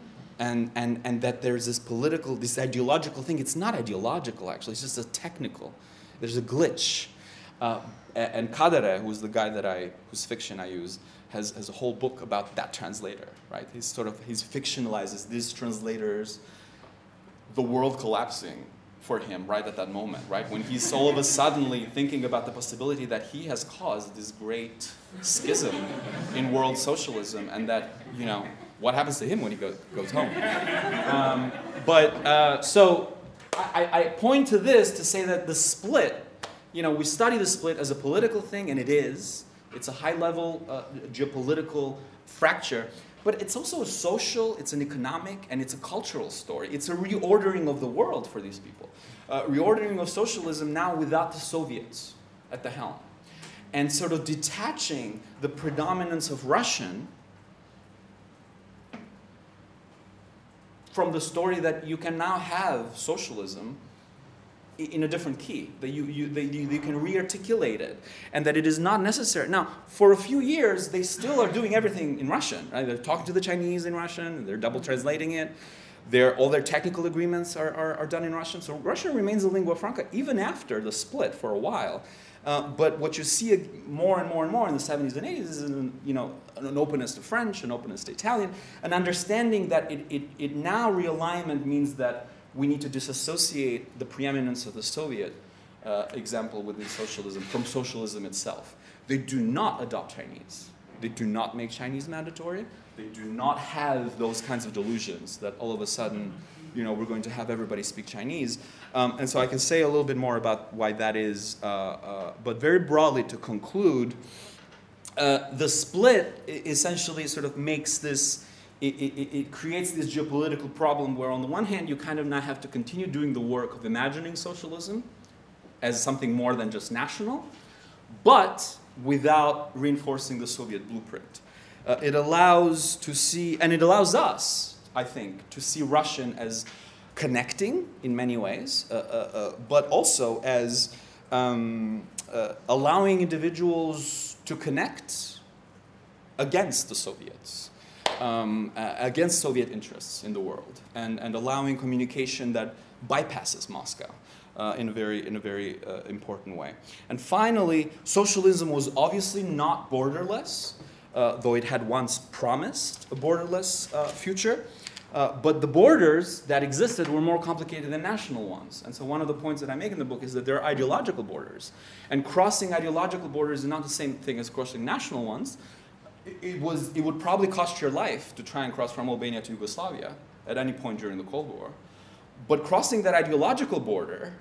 And, and, and that there's this political, this ideological thing. It's not ideological, actually, it's just a technical. There's a glitch. Uh, and Kadare, who's the guy that I, whose fiction I use, has, has a whole book about that translator, right? He's sort of, he's fictionalizes these translators, the world collapsing for him right at that moment, right? When he's all of a suddenly thinking about the possibility that he has caused this great schism in world socialism and that, you know, what happens to him when he go, goes home? Um, but uh, so I, I point to this to say that the split, you know, we study the split as a political thing, and it is. It's a high level uh, geopolitical fracture, but it's also a social, it's an economic, and it's a cultural story. It's a reordering of the world for these people. Uh, reordering of socialism now without the Soviets at the helm. And sort of detaching the predominance of Russian from the story that you can now have socialism in a different key, that you, you, you, you can re-articulate it, and that it is not necessary. Now, for a few years, they still are doing everything in Russian. Right? They're talking to the Chinese in Russian, they're double translating it. All their technical agreements are, are, are, done in Russian. So Russian remains a lingua franca even after the split for a while. Uh, but what you see more and more and more in the 70s and 80s is an, you know, an openness to French, an openness to Italian, an understanding that it, it, it now realignment means that we need to disassociate the preeminence of the Soviet uh, example within socialism from socialism itself. They do not adopt Chinese. They do not make Chinese mandatory. They do not have those kinds of delusions that all of a sudden, you know, we're going to have everybody speak Chinese. Um, and so I can say a little bit more about why that is. Uh, uh, but very broadly, to conclude, uh, the split essentially sort of makes this it, it, it, creates this geopolitical problem where, on the one hand, you kind of now have to continue doing the work of imagining socialism as something more than just national, but without reinforcing the Soviet blueprint. Uh, it allows to see, and it allows us, I think, to see Russian as connecting in many ways, uh, uh, uh but also as um, uh, allowing individuals to connect against the Soviets um, uh, against Soviet interests in the world and, and allowing communication that bypasses Moscow. Uh, in a very, in a very uh, important way. And finally, socialism was obviously not borderless, though it had once promised a borderless uh, future. Uh, but the borders that existed were more complicated than national ones. And so, one of the points that I make in the book is that there are ideological borders. And crossing ideological borders is not the same thing as crossing national ones it was it would probably cost your life to try and cross from Albania to Yugoslavia at any point during the Cold War. But crossing that ideological border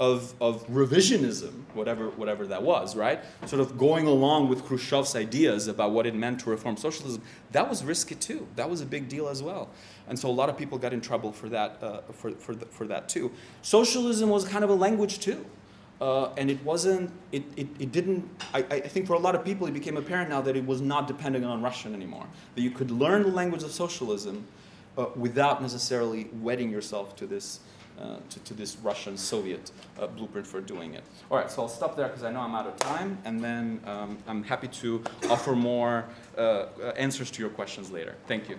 of, of revisionism, whatever, whatever that was, right? Sort of going along with Khrushchev's ideas about what it meant to reform socialism, that was risky too. That was a big deal as well. And so a lot of people got in trouble for that, uh, for, for, the, for that too. Socialism was kind of a language too. Uh, and it wasn't, it, it, it didn't, I, I think for a lot of people it became apparent now that it was not dependent on Russian anymore. That you could learn the language of socialism uh, without necessarily wedding yourself to this, uh, to, to, this Russian Soviet uh, blueprint for doing it. All right, so I'll stop there because I know I'm out of time, and then um, I'm happy to offer more uh, uh, answers to your questions later. Thank you.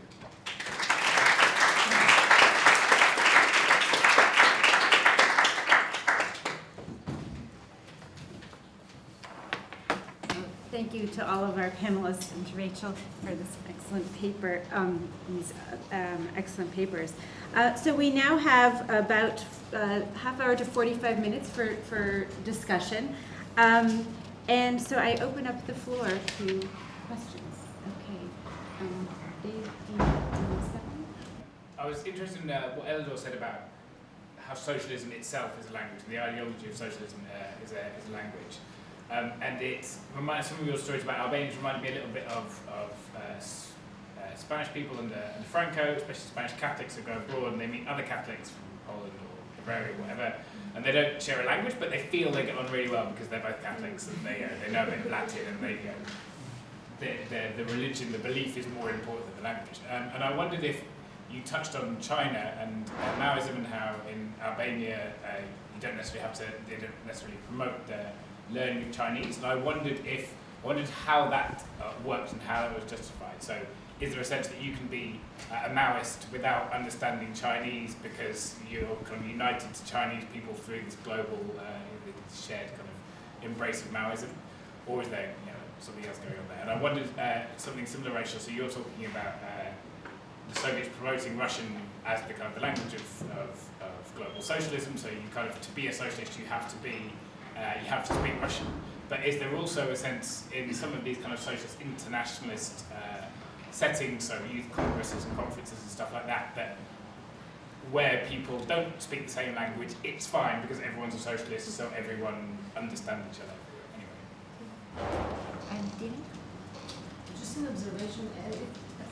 Thank you to all of our panelists and to Rachel for this excellent paper, um, these um, excellent papers. Uh, so we now have about uh, half hour to 45 minutes for, for discussion. Um, and so I open up the floor to questions. Okay. Um? I was interested in uh, what Elidor said about how socialism itself is a language, and the ideology of socialism uh, is, a, is a language. Um, and it reminds some of your stories about Albanians reminded me a little bit of, of uh, uh, Spanish people under, under Franco, especially Spanish Catholics who go abroad and they meet other Catholics from Poland or Bavaria or whatever, and they don't share a language, but they feel they get on really well because they're both Catholics and they, uh, they know a bit of Latin and they, the, the, the religion, the belief is more important than the language. Um, and I wondered if you touched on China and uh, Maoism and how in Albania uh, you don't necessarily have to, they don't necessarily promote the learning Chinese, and I wondered if wondered how that uh, worked and how it was justified. So, is there a sense that you can be uh, a Maoist without understanding Chinese because you're kind of united to Chinese people through this global uh, shared kind of embrace of Maoism, or is there you know, something else going on there? And I wondered uh, something similar, Rachel. So you're talking about uh, the Soviets promoting Russian as the kind of the language of, of, of global socialism. So you kind of to be a socialist, you have to be you have to speak Russian. But is there also a sense in some of these kind of socialist internationalist uh, settings, so youth congresses and conferences and stuff like that, that where people don't speak the same language, it's fine because everyone's a socialist, so everyone understands each other. Anyway. And Just an observation. Uh,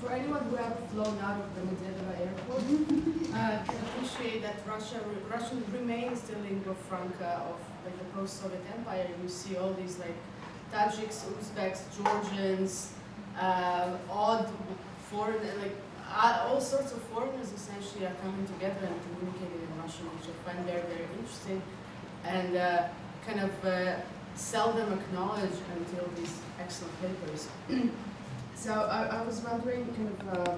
for anyone who have flown out of the Medvedev airport, uh, can appreciate that Russia, Russian remains the lingua franca of like the post-Soviet empire. You see all these like Tajiks, Uzbeks, Georgians, uh, odd foreign, like uh, all sorts of foreigners essentially are coming together and communicating in Russian, which I find very, very interesting, and uh, kind of uh, seldom acknowledged until these excellent papers. So I, I was wondering, kind of, um,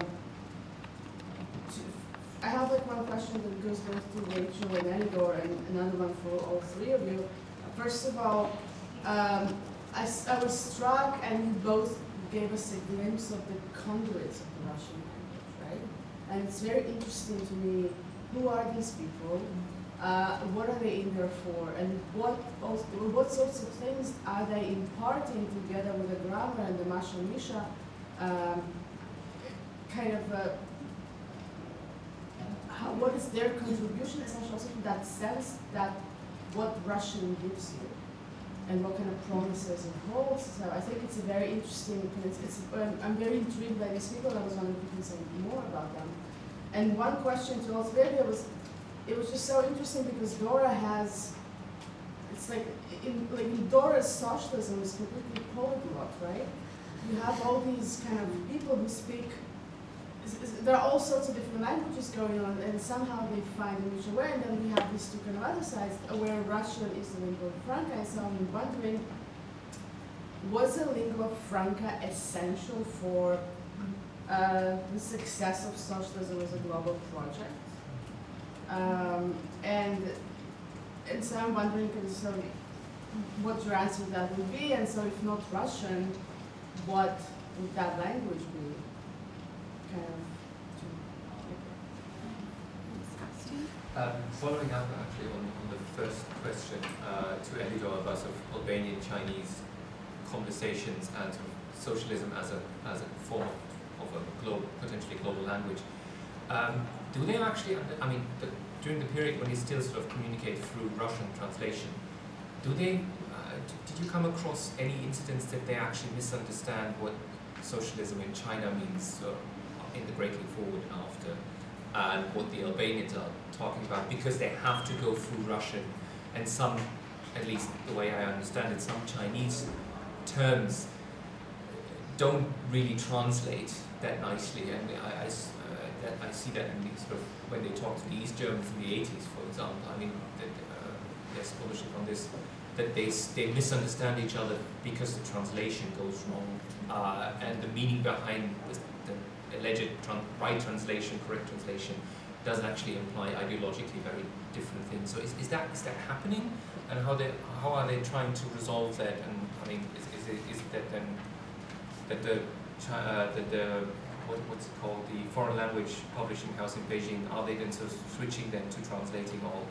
I have like one question that goes both to Rachel and Elidor, and another one for all three of you. First of all, um, I, I was struck, and you both gave us a glimpse of the conduits of the Russian language, right? And it's very interesting to me, who are these people? Uh, what are they in there for? And what, also, what sorts of things are they imparting together with the grammar and the Masha Misha um, kind of uh, how, what is their contribution essentially also to that sense that what Russian gives you and what kind of promises it holds. So I think it's a very interesting, it's, it's I'm very intrigued by these people. I was wondering if you can say more about them. And one question to you was, it was just so interesting because Dora has, it's like, in, like in Dora's socialism is completely polyglot, right? you have all these kind of people who speak, there are all sorts of different languages going on, and somehow they find a mutual way, and then we have these two kind of other sides, where Russian is the lingua franca, and so I'm wondering, was the lingua franca essential for uh, the success of socialism as a global project? Um, and, and so I'm wondering, so what your answer to that would be, and so if not Russian, what would that language be? Of. Um, following up actually on, on the first question uh, to Elidor about sort of Albanian Chinese conversations and sort of socialism as a as a form of a global, potentially global language. Um, do they actually? I mean, the, during the period when they still sort of communicate through Russian translation, do they? Uh, did you come across any incidents that they actually misunderstand what socialism in China means in the Leap Forward after, and what the Albanians are talking about because they have to go through Russian, and some, at least the way I understand it, some Chinese terms don't really translate that nicely, and I, I uh, that I see that in the sort of when they talk to the East Germans in the 80s, for example. I mean, that, uh, there's scholarship on this that they they misunderstand each other because the translation goes wrong, uh, and the meaning behind the alleged tran- right translation, correct translation, does actually imply ideologically very different things. So is, is that is that happening, and how they how are they trying to resolve that? And I mean, is, is it is that then that the uh, that the what, what's it called the foreign language publishing house in Beijing are they then of switching then to translating all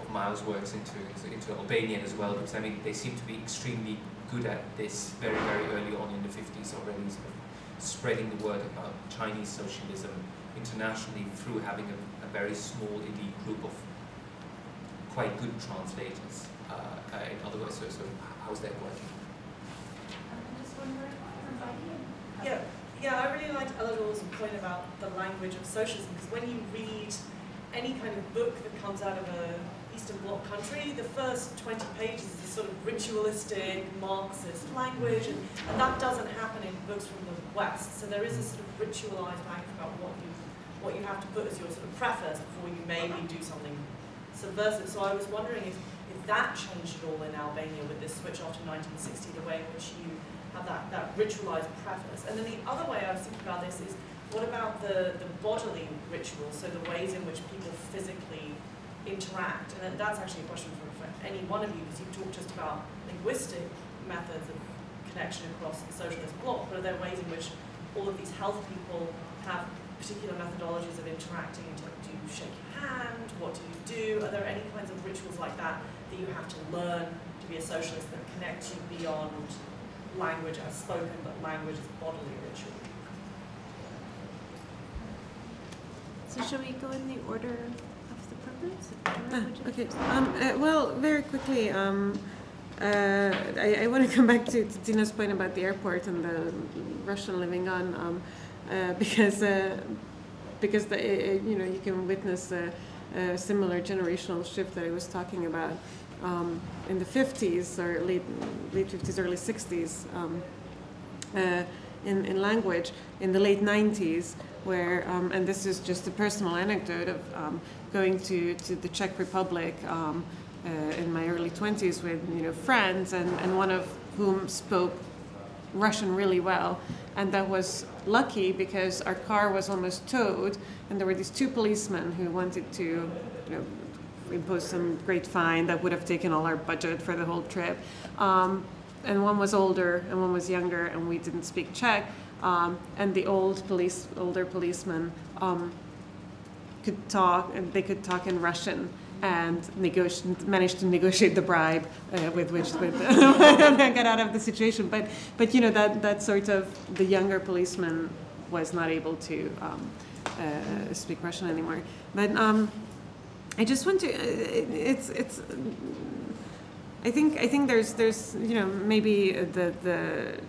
of Mao's works into into Albanian as well? Because I mean they seem to be extremely good at this very very early on in the 50s already, of spreading the word about Chinese socialism internationally through having a, a very small elite group of quite good translators. Uh, uh, in other words, so, so how's that working? i'm just Yeah, yeah, I really liked Elidor's point about the language of socialism because when you read any kind of book that comes out of a Eastern Bloc country, the first 20 pages is sort of ritualistic Marxist language, and, and that doesn't happen in books from the West. So there is a sort of ritualized language about what you what you have to put as your sort of preface before you maybe do something subversive. So I was wondering if, if that changed at all in Albania with this switch off after 1960, the way in which you have that, that ritualized preface. And then the other way I was thinking about this is what about the, the bodily rituals, so the ways in which people physically interact? And that's actually a question for, for any one of you, because you've talked just about linguistic methods of connection across the socialist bloc, but are there ways in which all of these health people have particular methodologies of interacting? Do you shake your hand? What do you do? Are there any kinds of rituals like that that you have to learn to be a socialist that connect you beyond language as spoken, but language as bodily ritual? So shall we go in the order? Ah, okay. Um, uh, well, very quickly, um, uh, I, I want to come back to, to Tina's point about the airport and the Russian living on, um, uh, because uh, because the, uh, you know you can witness a, a similar generational shift that I was talking about um, in the 50s or late late 50s, early 60s. Um, uh, in, in language in the late 90s where um, and this is just a personal anecdote of um, going to, to the Czech Republic um, uh, in my early 20s with you know friends and, and one of whom spoke Russian really well. And that was lucky because our car was almost towed and there were these two policemen who wanted to you know impose some great fine that would have taken all our budget for the whole trip. Um, and one was older and one was younger and we didn't speak Czech um, and the old police older policemen um, could talk and they could talk in Russian and negoti- managed to negotiate the bribe uh, with which with got out of the situation. But but you know that that sort of the younger policeman was not able to um, uh, speak Russian anymore. But um, I just want to uh, it's it's I think I think there's there's you know maybe the the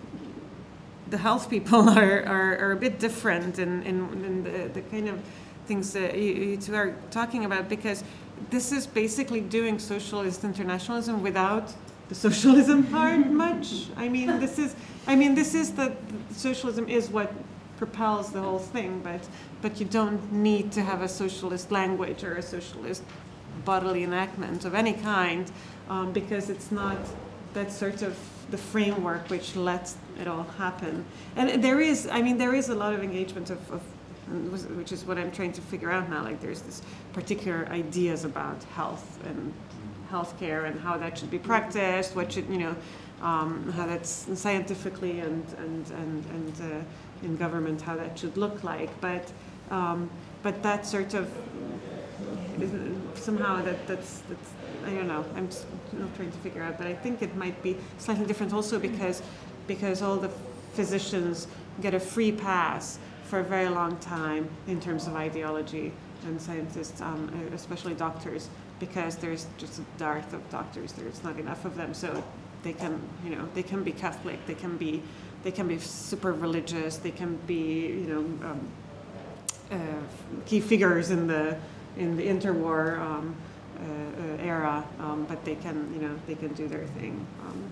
the health people are, are, are a bit different in, in, in the, the kind of things that you, you two are talking about because this is basically doing socialist internationalism without the socialism part much. I mean this is I mean this is the socialism is what propels the whole thing but but you don't need to have a socialist language or a socialist bodily enactment of any kind um, because it's not that sort of the framework which lets it all happen. And there is, I mean, there is a lot of engagement of, of which is what I'm trying to figure out now. Like there's this particular ideas about health and healthcare and how that should be practiced, what should, you know, um, how that's scientifically and, and, and, and uh, in government, how that should look like. But, um, but that sort of, somehow that, that's, that's I don't know. I'm just not trying to figure out, but I think it might be slightly different also because because all the physicians get a free pass for a very long time in terms of ideology and scientists, um, especially doctors, because there's just a dearth of doctors. There's not enough of them, so they can, you know, they can be Catholic, they can be, they can be super religious, they can be, you know, um, uh, key figures in the in the interwar um, uh, uh, era, um, but they can, you know, they can do their thing. Um,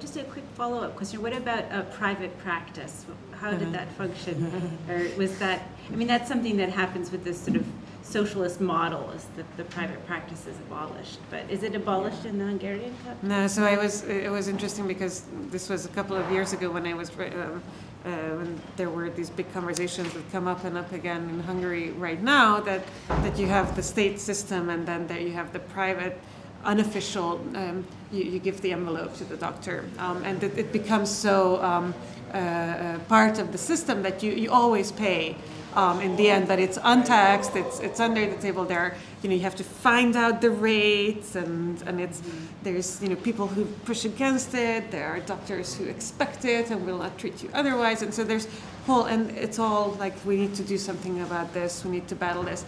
Just a quick follow-up question. What about a private practice? How did Uh-huh. that function? or was that? I mean, that's something that happens with this sort of socialist model, is that the private practice is abolished. But is it abolished in the Hungarian cup? No, so I was. It was interesting because this was a couple of years ago when I was. Um, uh, when there were these big conversations that come up and up again in Hungary right now, that that you have the state system and then there you have the private, unofficial. Um, you, you give the envelope to the doctor, um, and it, it becomes so um, uh, uh, part of the system that you, you always pay um, in the end, but it's untaxed, it's, it's under the table there. You know, you have to find out the rates and, and it's, there's, you know, people who push against it, there are doctors who expect it and will not treat you otherwise. And so there's whole, and it's all like, we need to do something about this, we need to battle this.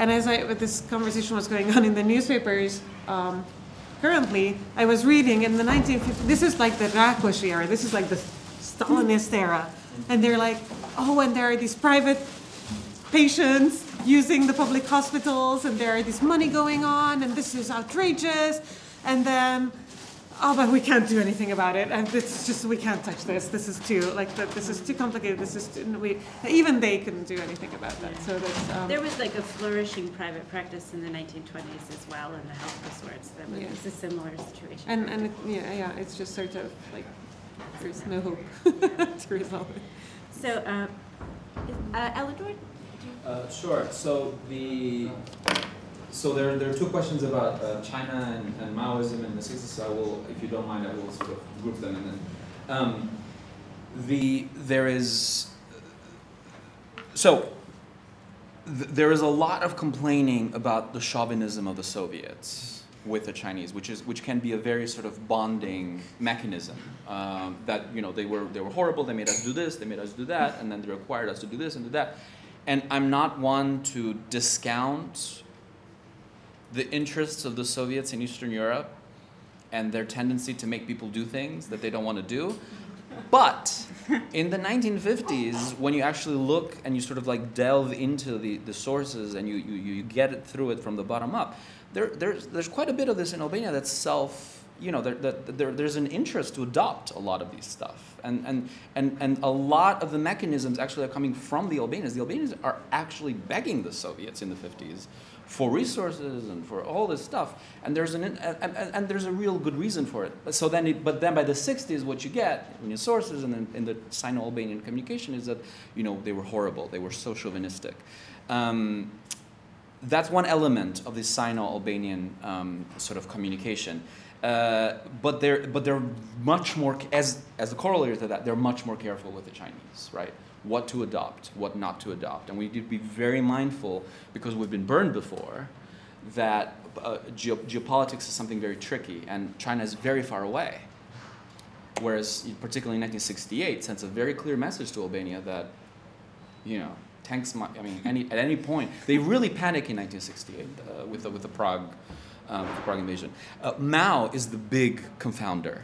And as I, this conversation was going on in the newspapers, um, currently, I was reading in the 1950s, this is like the Rákosi era, this is like the Stalinist era. And they're like, oh, and there are these private patients using the public hospitals, and there are this money going on, and this is outrageous. And then, oh, but we can't do anything about it, and it's just we can't touch this. This is too like the, this is too complicated. This is too, we even they couldn't do anything about that. So that's um, There was like a flourishing private practice in the 1920s as well in the health resorts. That was Yeah. it's a similar situation. and and it, yeah yeah it's just sort of like there's no hope to resolve it. so, uh, is- uh, Elidor? Uh, sure. So the so there, there are two questions about uh, China and, and Maoism and the 60s. So I will, if you don't mind, I will sort of group them and then um, the there is so th- there is a lot of complaining about the chauvinism of the Soviets with the Chinese, which is which can be a very sort of bonding mechanism. Um, that you know they were they were horrible. They made us do this. They made us do that, and then they required us to do this and do that. And I'm not one to discount the interests of the Soviets in Eastern Europe and their tendency to make people do things that they don't want to do. But in the 1950s, when you actually look and you sort of like delve into the, the sources and you, you, you get it through it from the bottom up, there, there's, there's quite a bit of this in Albania that's self, you know, there, that there, there's an interest to adopt a lot of these stuff. And, and, and, and a lot of the mechanisms actually are coming from the Albanians. The Albanians are actually begging the Soviets in the 50s for resources and for all this stuff. And there's an and, and, there's a real good reason for it. So then, it, but then by the 60s, what you get in your sources and in, in the Sino-Albanian communication is that you know they were horrible, they were so chauvinistic. Um, that's one element of the Sino-Albanian um, sort of communication. Uh, but they're but they're much more as as a corollary to that they're much more careful with the Chinese, right? What to adopt, what not to adopt, and we need to be very mindful because we've been burned before that uh, geo- geopolitics is something very tricky, and China is very far away. Whereas, particularly in 1968, sends a very clear message to Albania that, you know, tanks. Might, I mean, any, at any point, they really panic in 1968 uh, with the, with the Prague, um, the Prague invasion. Uh, Mao is the big confounder.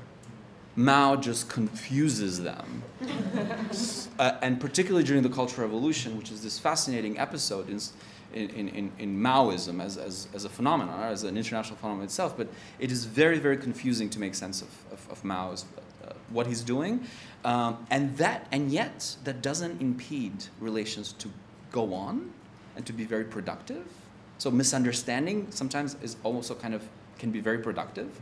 Mao just confuses them, uh, and particularly during the Cultural Revolution, which is this fascinating episode in, in, in, in Maoism as, as, as a phenomenon, as an international phenomenon itself. But it is very, very confusing to make sense of, of, of Mao's uh, what he's doing, um, and that, and yet that doesn't impede relations to go on and to be very productive. So misunderstanding sometimes is also kind of can be very productive.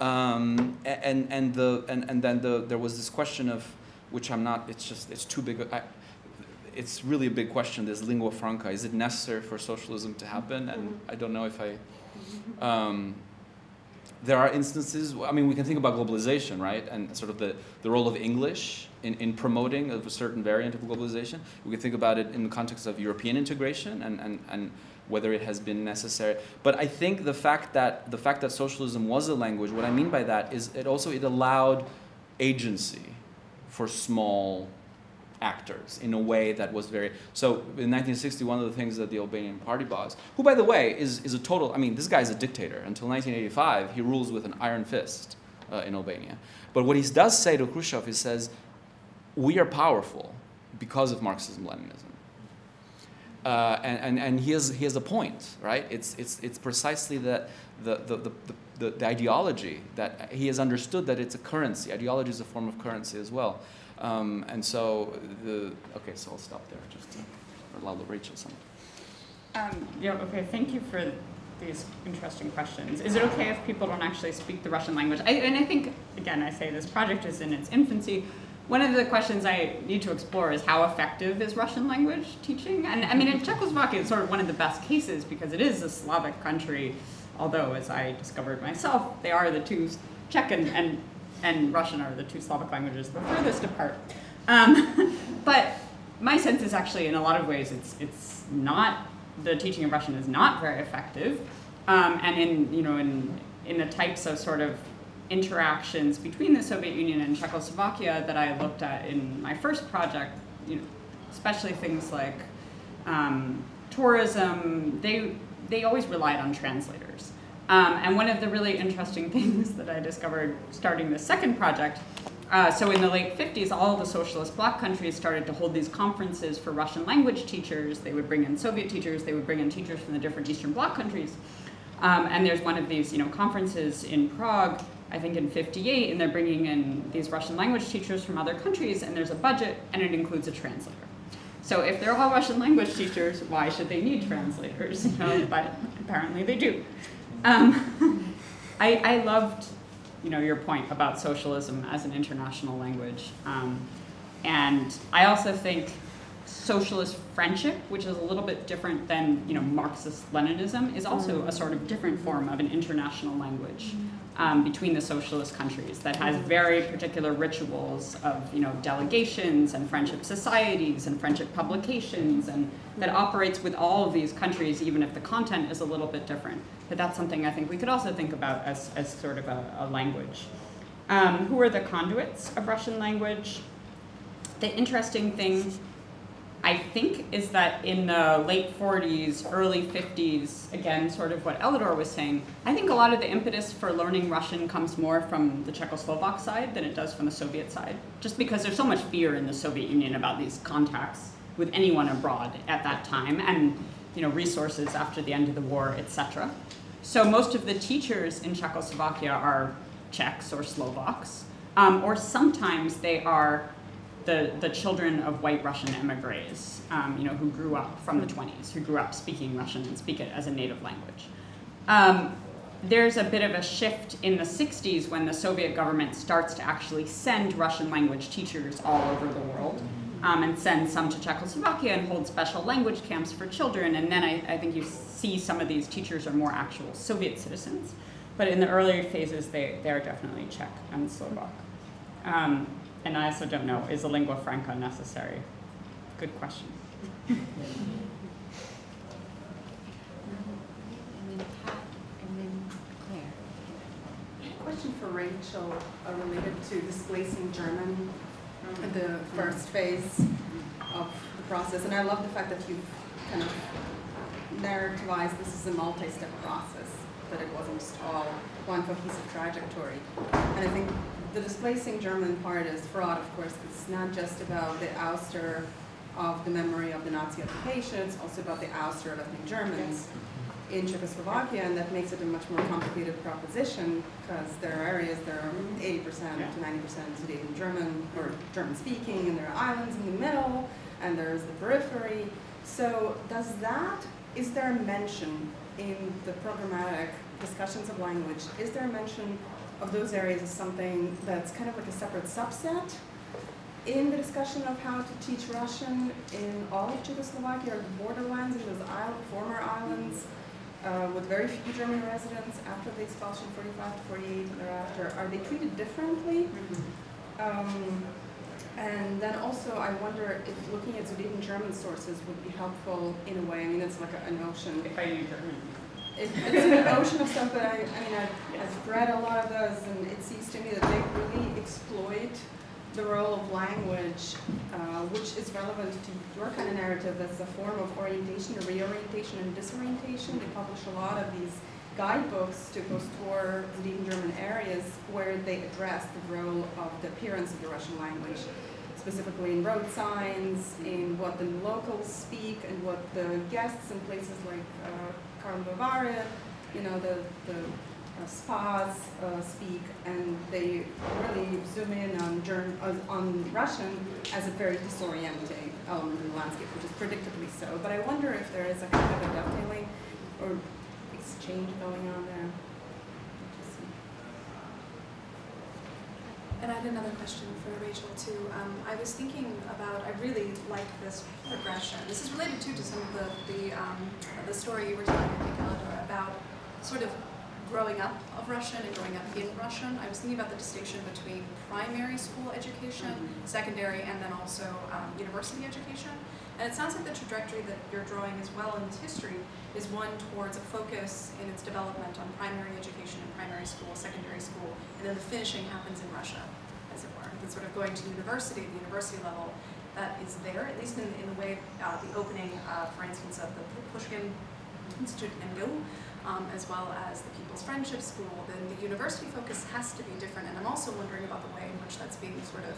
Um, and, and, the, and, and then the, there was this question of, which I'm not, it's just, it's too big. I, it's really a big question, this lingua franca. Is it necessary for socialism to happen? And I don't know if I, um, there are instances, I mean, we can think about globalization, right? And sort of the, the role of English in, in promoting of a certain variant of globalization. We can think about it in the context of European integration and, and, and whether it has been necessary. But I think the fact that the fact that socialism was a language, what I mean by that is it also it allowed agency for small actors in a way that was very so in 1960 one of the things that the albanian party boss who by the way is, is a total i mean this guy's a dictator. Until 1985 he rules with an iron fist uh, in albania. But what he does say to khrushchev he says we are powerful because of marxism leninism uh, and, and, and he, has, he a point right it's, it's, it's precisely that the, the, the, the, the ideology that he has understood that it's a currency ideology is a form of currency as well um, and so the okay, so I'll stop there just to allow Rachel some. Um, yeah. Okay. Thank you for these interesting questions. Is it okay if people don't actually speak the Russian language? I, and I think again, I say this project is in its infancy. One of the questions I need to explore is how effective is Russian language teaching? And I mean, in Czechoslovakia, it's sort of one of the best cases because it is a Slavic country. Although, as I discovered myself, they are the two Czech and, and and Russian are the two Slavic languages the furthest apart. Um, but my sense is actually, in a lot of ways, it's it's not the teaching of Russian is not very effective, um, and in you know in in the types of sort of interactions between the Soviet Union and Czechoslovakia that I looked at in my first project, you know, especially things like um, tourism, they they always relied on translators. Um, and one of the really interesting things that I discovered starting the second project, uh, so in the late 50s, all the socialist bloc countries started to hold these conferences for Russian language teachers. They would bring in Soviet teachers, they would bring in teachers from the different Eastern Bloc countries. Um, and there's one of these you know, conferences in Prague, I think in 58, and they're bringing in these Russian language teachers from other countries, and there's a budget, and it includes a translator. So if they're all Russian language teachers, why should they need translators? You know, but apparently they do. Um, I, I loved, you know, your point about socialism as an international language. Um, and I also think socialist friendship, which is a little bit different than you know Marxist Leninism, is also a sort of different form of an international language um, between the socialist countries that has very particular rituals of you know delegations and friendship societies and friendship publications and that operates with all of these countries even if the content is a little bit different. But that's something I think we could also think about as, as sort of a, a language. Um, who are the conduits of Russian language? The interesting thing I think is that in the late 40s, early 50s, again, sort of what Elidor was saying, I think a lot of the impetus for learning Russian comes more from the Czechoslovak side than it does from the Soviet side, just because there's so much fear in the Soviet Union about these contacts with anyone abroad at that time, and you know, resources after the end of the war, etc. So most of the teachers in Czechoslovakia are Czechs or Slovaks, um, or sometimes they are the, the children of white Russian emigres, um, you know, who grew up from the 20s, who grew up speaking Russian and speak it as a native language. Um, there's a bit of a shift in the 60s when the Soviet government starts to actually send Russian language teachers all over the world um, and send some to Czechoslovakia and hold special language camps for children. And then I, I, think you see some of these teachers are more actual Soviet citizens. But in the earlier phases, they, they are definitely Czech and Slovak. Um, and I also don't know, is a lingua franca necessary? Good question. Question for Rachel uh, related to displacing German in the first phase of the process. And I love the fact that you've kind of narrativized this is a multi-step process, that it wasn't just all one cohesive trajectory. And I think the displacing German part is fraught, of course, it's not just about the ouster of the memory of the Nazi occupation, it's also about the ouster of ethnic Germans in Czechoslovakia, and that makes it a much more complicated proposition because there are areas that are 80% to 90% Sudeten German or German speaking, and there are islands in the middle, and there's the periphery. So does that, is there a mention in the programmatic discussions of language, is there a mention of those areas is something that's kind of like a separate subset in the discussion of how to teach Russian in all of Czechoslovakia or the borderlands in those island, former islands uh, with very few German residents after the expulsion 45 to 48 and thereafter, are they treated differently? Mm-hmm. Um, and then also I wonder if looking at Sudeten German sources would be helpful in a way, I mean it's like a, a notion. If I knew German. It, it's an ocean of stuff, but I, I mean, I've, I've read a lot of those, and it seems to me that they really exploit the role of language, uh, which is relevant to your kind of narrative as a form of orientation, reorientation, and disorientation. They publish a lot of these guidebooks to post-war leading German areas where they address the role of the appearance of the Russian language, specifically in road signs, in what the locals speak, and what the guests in places like uh, Karlovy Vary, you know, the, the uh, spas uh, speak, and they really zoom in on, Germ- on- Russian as a very disorienting element in the landscape, which is predictably so. But I wonder if there is a kind of a dovetailing or exchange going on there. Interesting. And I had another question for Rachel too. Um, I was thinking about, I really like this progression. This is related too to some of the, the, um, the story you were telling, I think, about sort of growing up of Russian and growing up in Russian. I was thinking about the distinction between primary school education, secondary, and then also um, university education. And it sounds like the trajectory that you're drawing as well in this history is one towards a focus in its development on primary education in primary school, secondary school, and then the finishing happens in Russia, as it were. That's sort of going to university, the university level, that is there, at least in, in the way, uh, the opening, uh, for instance, of the Pushkin Institute in Go, um, as well as the People's Friendship School, then the university focus has to be different. And I'm also wondering about the way in which that's being sort of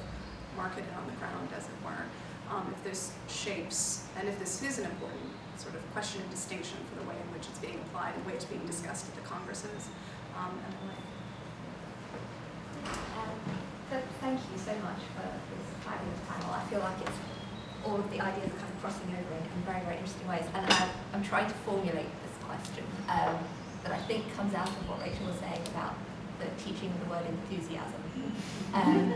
marketed on the ground, as it were. Um, if this shapes, and if this is an important sort of question of distinction for the way in which it's being applied and the way it's being discussed at the congresses. Um, and the like. Th- thank you so much for this fabulous panel. I feel like it's all of the ideas are kind of crossing over in, in very, very interesting ways. And I, I'm trying to formulate this question um, that I think comes out of what Rachel was saying about the teaching of the word enthusiasm. Um,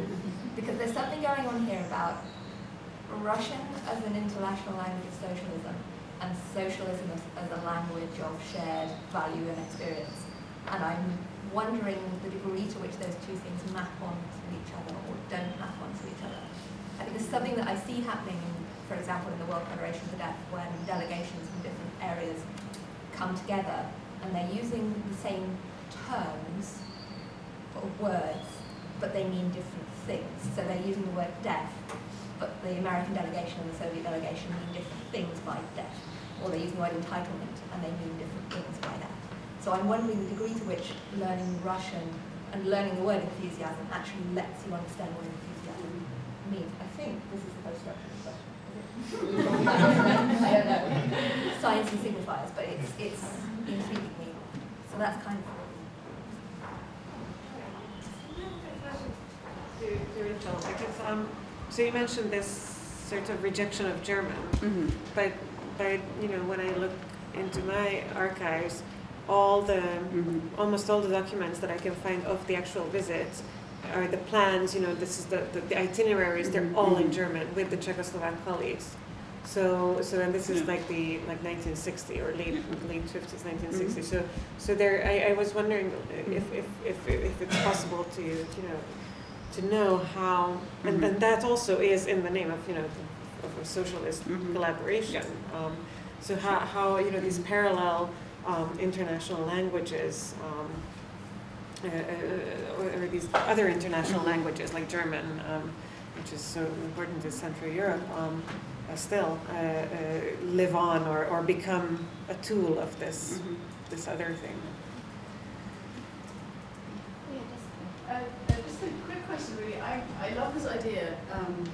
because there's something going on here about Russian as an international language of socialism and socialism as, as a language of shared value and experience. And I'm wondering the degree to which those two things map onto each other or don't map onto each other. I think there's something that I see happening, for example, in the World Federation for Deaf, when delegations from different areas come together and they're using the same terms or words, but they mean different things. So they're using the word deaf, but the American delegation and the Soviet delegation mean different things by deaf. Or they use the word entitlement and they mean different things by that. So I'm wondering the degree to which learning Russian and learning the word enthusiasm actually lets you understand what enthusiasm means. I think this is the post-structural question. I don't know. Science and signifiers, but it's, it's intriguing me. So that's kind of to, to Rachel, because, um, so you mentioned this sort of rejection of German, Mhm. but, but, you know, when I look into my archives, all the, Mhm. almost all the documents that I can find of the actual visit are the plans, you know, this is the, the- the itineraries, they're Mhm, all in mhm. German with the Czechoslovak colleagues. So, so, and this is Yeah. like the, like nineteen sixty or late, late fifties, nineteen Mm-hmm. So, so there, I, I was wondering if, if, if, if it's possible to, you know, to know how, and, and that also is in the name of, you know, of a socialist Mhm. collaboration. Um, so how, how, you know, these parallel um, international languages, um, uh, uh, or, or these other international languages like German, um, which is so important to Central Europe, um, uh, still uh, uh, live on or, or become a tool of this, Mhm. this other thing. Uh, uh, just a quick question, really. I, I love this idea, um,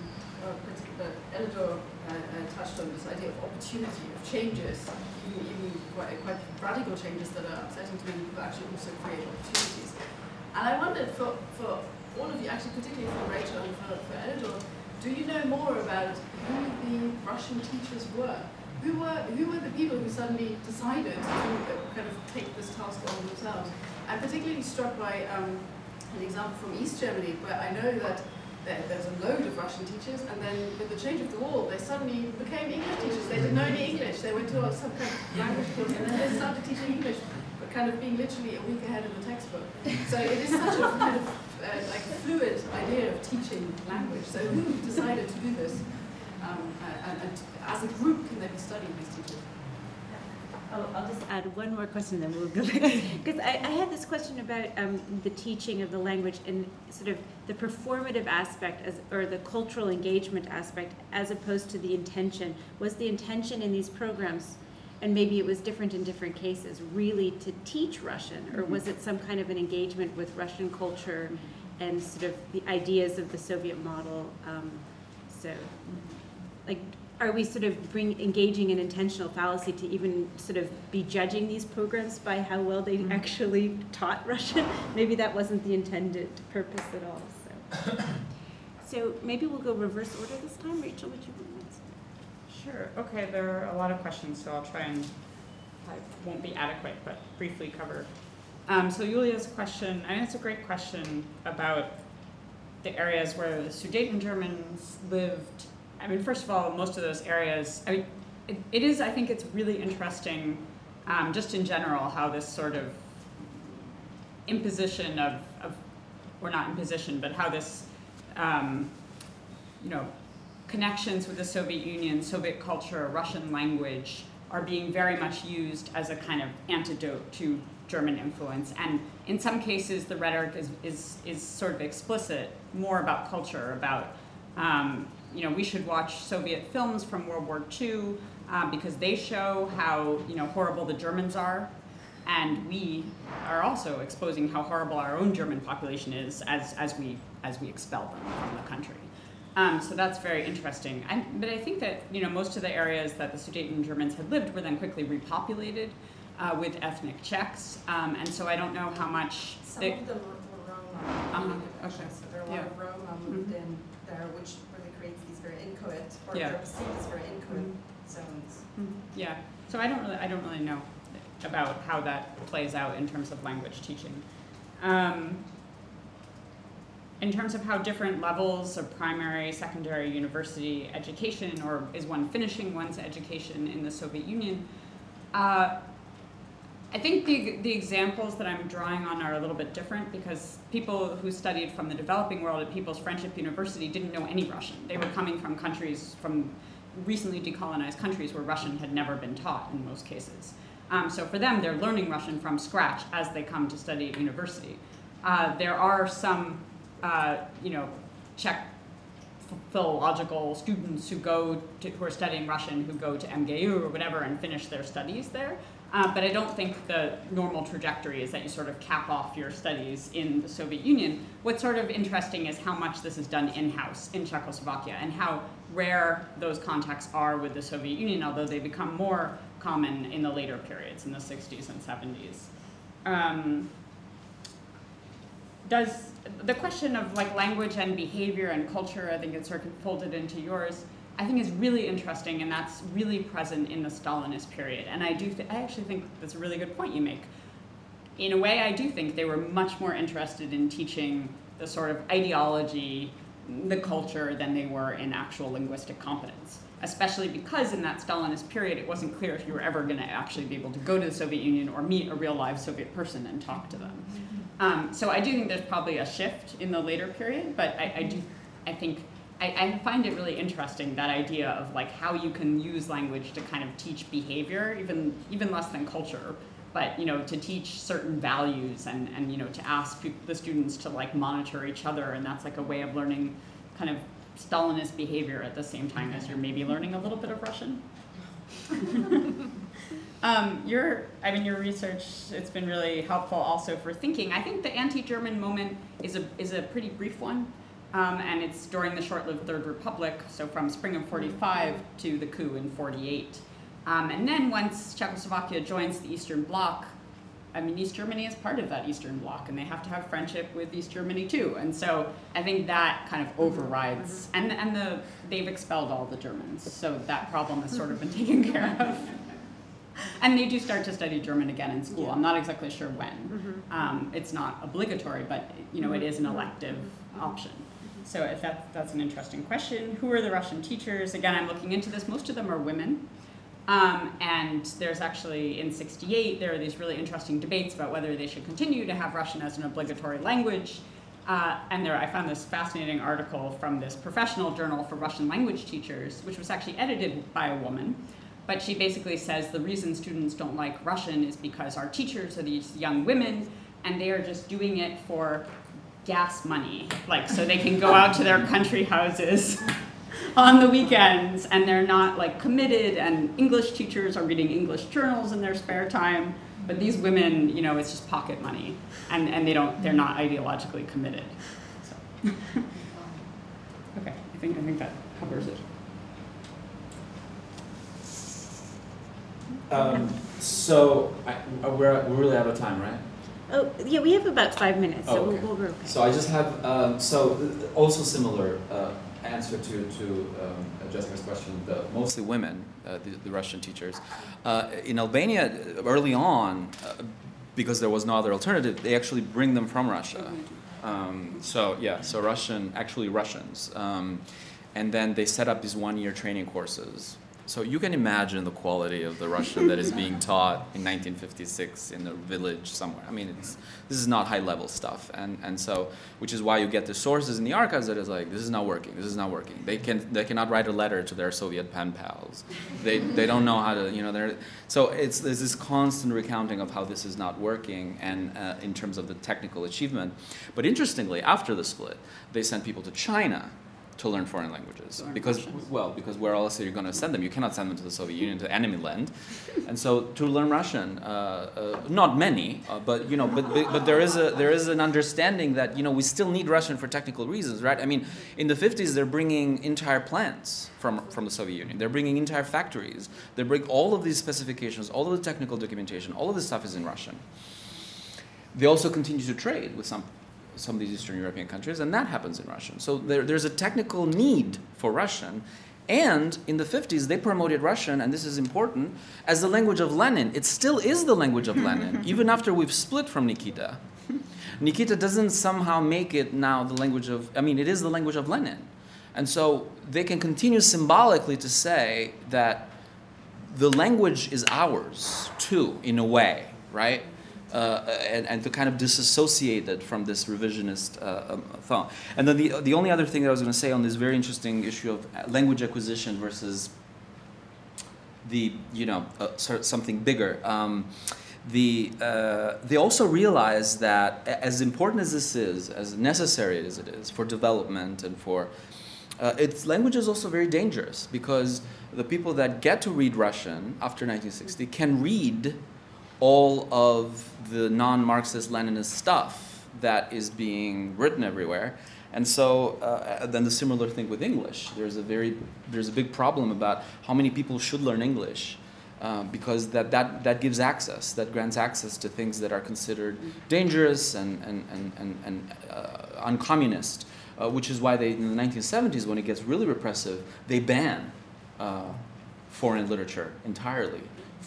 Elidor uh, uh, touched on this idea of opportunity, of changes, even, quite, quite radical changes that are upsetting to people actually also create opportunities. And I wondered for, for all of you, actually particularly for Rachel and for, for Elidor, do you know more about who the Russian teachers were? Who were, who were the people who suddenly decided to uh, kind of take this task on themselves? I'm particularly struck by um, an example from East Germany, where I know that there, there's a load of Russian teachers, and then with the change of the wall, they suddenly became English teachers. They didn't know any English. They went to some kind of language course, and then they started teaching English, but kind of being literally a week ahead of the textbook. So it is such a kind of uh, like fluid idea of teaching language. So who decided to do this? Um, and, and as a group, can they be studied, these teachers? Oh, I'll just add one more question, then we'll go back. Because I, I had this question about um, the teaching of the language and sort of the performative aspect as, or the cultural engagement aspect as opposed to the intention. Was the intention in these programs, and maybe it was different in different cases, really to teach Russian? Or was it some kind of an engagement with Russian culture and sort of the ideas of the Soviet model? Um, so, like, are we sort of bring, engaging in intentional fallacy to even sort of be judging these programs by how well they actually taught Russian? Maybe that wasn't the intended purpose at all, so. So maybe we'll go reverse order this time. Rachel, would you want to? Sure, okay, there are a lot of questions, so I'll try and, I won't be adequate, but briefly cover. Um, so Yulia's question, I mean, it's a great question about the areas where the Sudeten Germans lived. I mean, first of all, most of those areas, I mean, it, it is, I think it's really interesting, um, just in general, how this sort of imposition of, of or not imposition, but how this, um, you know, connections with the Soviet Union, Soviet culture, Russian language are being very much used as a kind of antidote to German influence. And in some cases, the rhetoric is, is, is sort of explicit, more about culture, about, um, you know, we should watch Soviet films from World War II uh, because they show how, you know, horrible the Germans are. And we are also exposing how horrible our own German population is as, as, we, as we expel them from the country. Um, so that's very interesting. I, but I think that you know most of the areas that the Sudeten Germans had lived were then quickly repopulated uh, with ethnic Czechs, um, and so I don't know how much. Some they, of them were, were Roma. Actually, okay. So there are a lot Yeah. of Roma moved Mhm. in there, which really creates these very or Yeah. they're perceived as very inchoate Mhm. zones. yeah. So I don't really I don't really know about how that plays out in terms of language teaching. Um, in terms of how different levels of primary, secondary, university education, or is one finishing one's education in the Soviet Union, uh, I think the, the examples that I'm drawing on are a little bit different because people who studied from the developing world at People's Friendship University didn't know any Russian. They were coming from countries, from recently decolonized countries where Russian had never been taught in most cases. Um, so for them, they're learning Russian from scratch as they come to study at university. Uh, there are some, uh, you know, Czech philological students who go to, who are studying Russian who go to MGU or whatever and finish their studies there. Uh, but I don't think the normal trajectory is that you sort of cap off your studies in the Soviet Union. What's sort of interesting is how much this is done in-house in Czechoslovakia and how rare those contacts are with the Soviet Union, although they become more common in the later periods, in the 60s and 70s. Um, does the question of like language and behavior and culture, I think it's sort of folded into yours, I think is really interesting and that's really present in the Stalinist period. And I do, th- I actually think that's a really good point you make. In a way, I do think they were much more interested in teaching the sort of ideology, the culture, than they were in actual linguistic competence. Especially because in that Stalinist period, it wasn't clear if you were ever going to actually be able to go to the Soviet Union or meet a real live Soviet person and talk to them. Um, so I do think there's probably a shift in the later period, but I, I do, I think, I, I find it really interesting that idea of like how you can use language to kind of teach behavior, even even less than culture, but you know to teach certain values and and you know to ask the students to like monitor each other, and that's like a way of learning kind of Stalinist behavior at the same time as you're maybe learning a little bit of Russian. Um, your, I mean, your research, it's been really helpful also for thinking. I think the anti-German moment is a, is a pretty brief one. Um, and it's during the short-lived Third Republic, so from spring of 45 to the coup in 48. Um, and then once Czechoslovakia joins the Eastern Bloc, I mean, East Germany is part of that Eastern Bloc, and they have to have friendship with East Germany too. And so I think that kind of overrides, and, and the, they've expelled all the Germans, so that problem has sort of been taken care of. And they do start to study German again in school. I'm not exactly sure when. Um, it's not obligatory, but you know, it is an elective option. So if that, that's an interesting question. Who are the Russian teachers? Again, I'm looking into this. Most of them are women. Um, and there's actually, in 68, there are these really interesting debates about whether they should continue to have Russian as an obligatory language. Uh, and there, I found this fascinating article from this professional journal for Russian language teachers, which was actually edited by a woman, but she basically says the reason students don't like Russian is because our teachers are these young women and they are just doing it for gas money. Like, so they can go out to their country houses on the weekends and they're not like committed and English teachers are reading English journals in their spare time. But these women, you know, it's just pocket money and, and they don't, they're not ideologically committed. So. okay, I think, I think that covers it. Um, so I, we're, we're really out of time, right? Oh, yeah, we have about five minutes, so Oh, we'll, okay. we'll, okay. So I just have, um, so uh, also similar uh, answer to, to um, Jessica's question, the, mostly women, uh, the, the Russian teachers. Uh, in Albania, early on, uh, because there was no other alternative, they actually bring them from Russia. Um, so yeah, so Russian, actually Russians. Um, and then they set up these one-year training courses. So you can imagine the quality of the Russian that is being taught in 1956 in a village somewhere. I mean, this is not high-level stuff, and and so which is why you get the sources in the archives that is like this is not working, this is not working. They can they cannot write a letter to their Soviet pen pals. They they don't know how to you know they're so it's there's this constant recounting of how this is not working and uh, in terms of the technical achievement. But interestingly, after the split, they sent people to China to learn foreign languages. Learn because Russian. well because where else are you going to send them? You cannot send them to the soviet union to enemy land. And so to learn russian uh, uh, not many uh, but you know but, but but there is a there is an understanding that you know we still need russian for technical reasons right? I mean in the 50s they're bringing entire plants from from the soviet union. They're bringing entire factories. They bring all of these specifications all of the technical documentation all of this stuff is in russian. They also continue to trade with some some of these Eastern European countries, and that happens in Russian. So there, there's a technical need for Russian. And in the 50s, they promoted Russian, and this is important, as the language of Lenin. It still is the language of Lenin, even after we've split from Nikita. Nikita doesn't somehow make it now the language of, I mean, it is the language of Lenin. And so they can continue symbolically to say that the language is ours too, in a way, right? Uh, and, and to kind of disassociate it from this revisionist uh, um, thought. And then the, the only other thing that I was going to say on this very interesting issue of language acquisition versus the, you know, uh, something bigger. Um, the, uh, they also realize that as important as this is, as necessary as it is for development and for uh, its language is also very dangerous because the people that get to read Russian after 1960 can read all of the non-Marxist Leninist stuff that is being written everywhere. And so uh, then the similar thing with English. There's a very there's a big problem about how many people should learn English. Uh, because that, that, that gives access, that grants access to things that are considered dangerous and, and, and, and, and uh, uncommunist, uh, which is why they, in the 1970s, when it gets really repressive, they ban uh, foreign literature entirely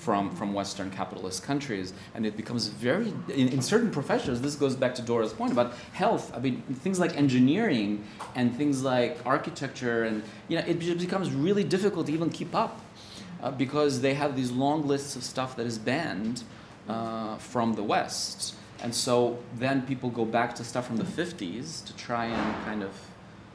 from, from Western capitalist countries. And it becomes very, in, in certain professions, this goes back to Dora's point about health. I mean, things like engineering and things like architecture, and you know, it becomes really difficult to even keep up uh, because they have these long lists of stuff that is banned uh, from the West. And so then people go back to stuff from the 50s to try and kind of,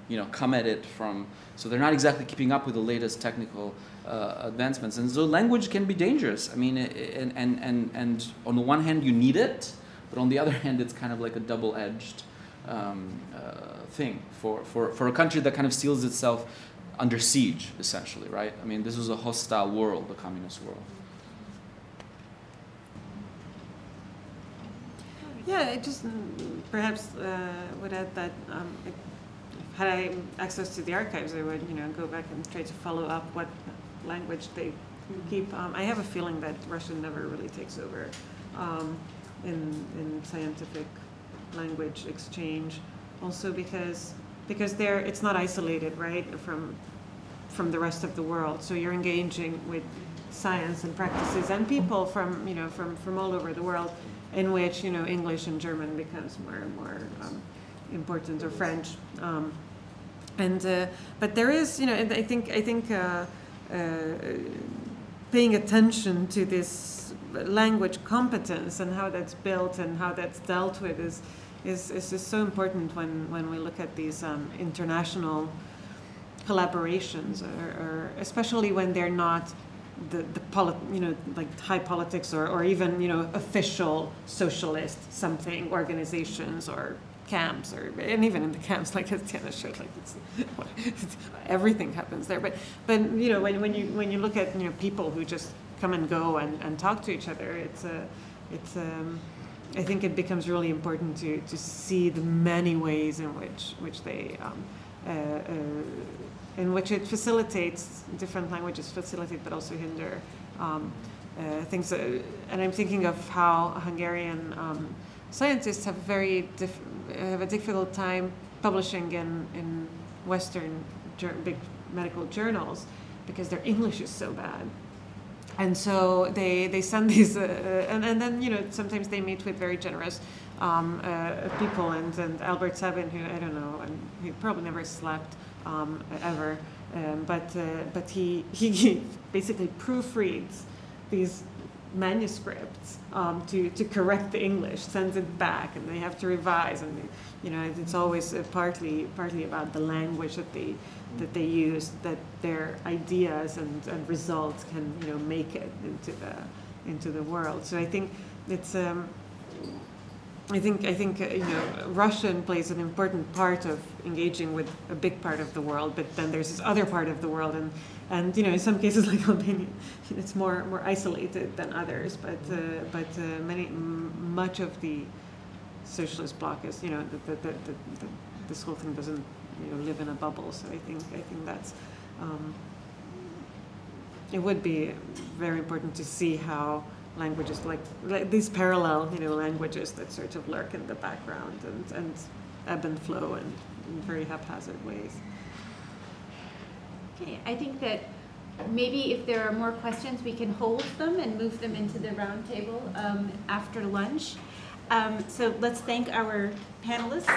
you know, come at it from, so they're not exactly keeping up with the latest technical uh, advancements. And so language can be dangerous. I mean, and, and, and, and on the one hand, you need it, but on the other hand, it's kind of like a double-edged um, uh, thing for, for, for a country that kind of seals itself under siege, essentially, right? I mean, this was a hostile world, the communist world. Yeah, I just mm, perhaps uh, would add that um, had I access to the archives, I would, you know, go back and try to follow up what language they keep. Um, I have a feeling that Russian never really takes over um, in in scientific language exchange. Also because because they're it's not isolated, right, from from the rest of the world. So you're engaging with science and practices and people from you know from from all over the world, in which you know English and German becomes more and more um, important or French. Um, and uh, but there is you know I think I think uh, paying attention to this language competence and how that's built and how that's dealt with is is is just so important when when we look at these um, international collaborations or, or especially when they're not the, the poli- you know, like high politics or, or even, you know, official socialist something organizations or camps or, and even in the camps, like as Tiana showed, like it's, it's, everything happens there. But, but, you know, when, when you, when you look at, you know, people who just come and go and, and talk to each other, it's a, it's, um, I think it becomes really important to, to see the many ways in which, which they, um, uh, uh, in which it facilitates different languages facilitate but also hinder um, uh, things. Uh, and I'm thinking of how Hungarian um, scientists have very have a difficult time publishing in in Western big medical journals because their English is so bad. And so they, they send these, uh, uh, and, and then, you know, sometimes they meet with very generous um, uh, people. And, and Albert Sabin, who I don't know, and he probably never slept um, ever, um, but, uh, but he, he basically proofreads these manuscripts um, to, to correct the English, sends it back, and they have to revise. And you know, it's always uh, partly partly about the language that they that they use, that their ideas and, and results can you know make it into the into the world. So I think it's. Um, I think I think uh, you know Russian plays an important part of engaging with a big part of the world, but then there's this other part of the world, and and you know in some cases like Albania, it's more more isolated than others. But uh, but uh, many much of the socialist bloc is you know the, the, the, the, this whole thing doesn't you know live in a bubble. So I think I think that's. Um, it would be very important to see how languages like, like these parallel, you know, languages that sort of lurk in the background and, and ebb and flow in very haphazard ways. Okay, I think that maybe if there are more questions, we can hold them and move them into the round table um, after lunch. Um, so let's thank our panelists.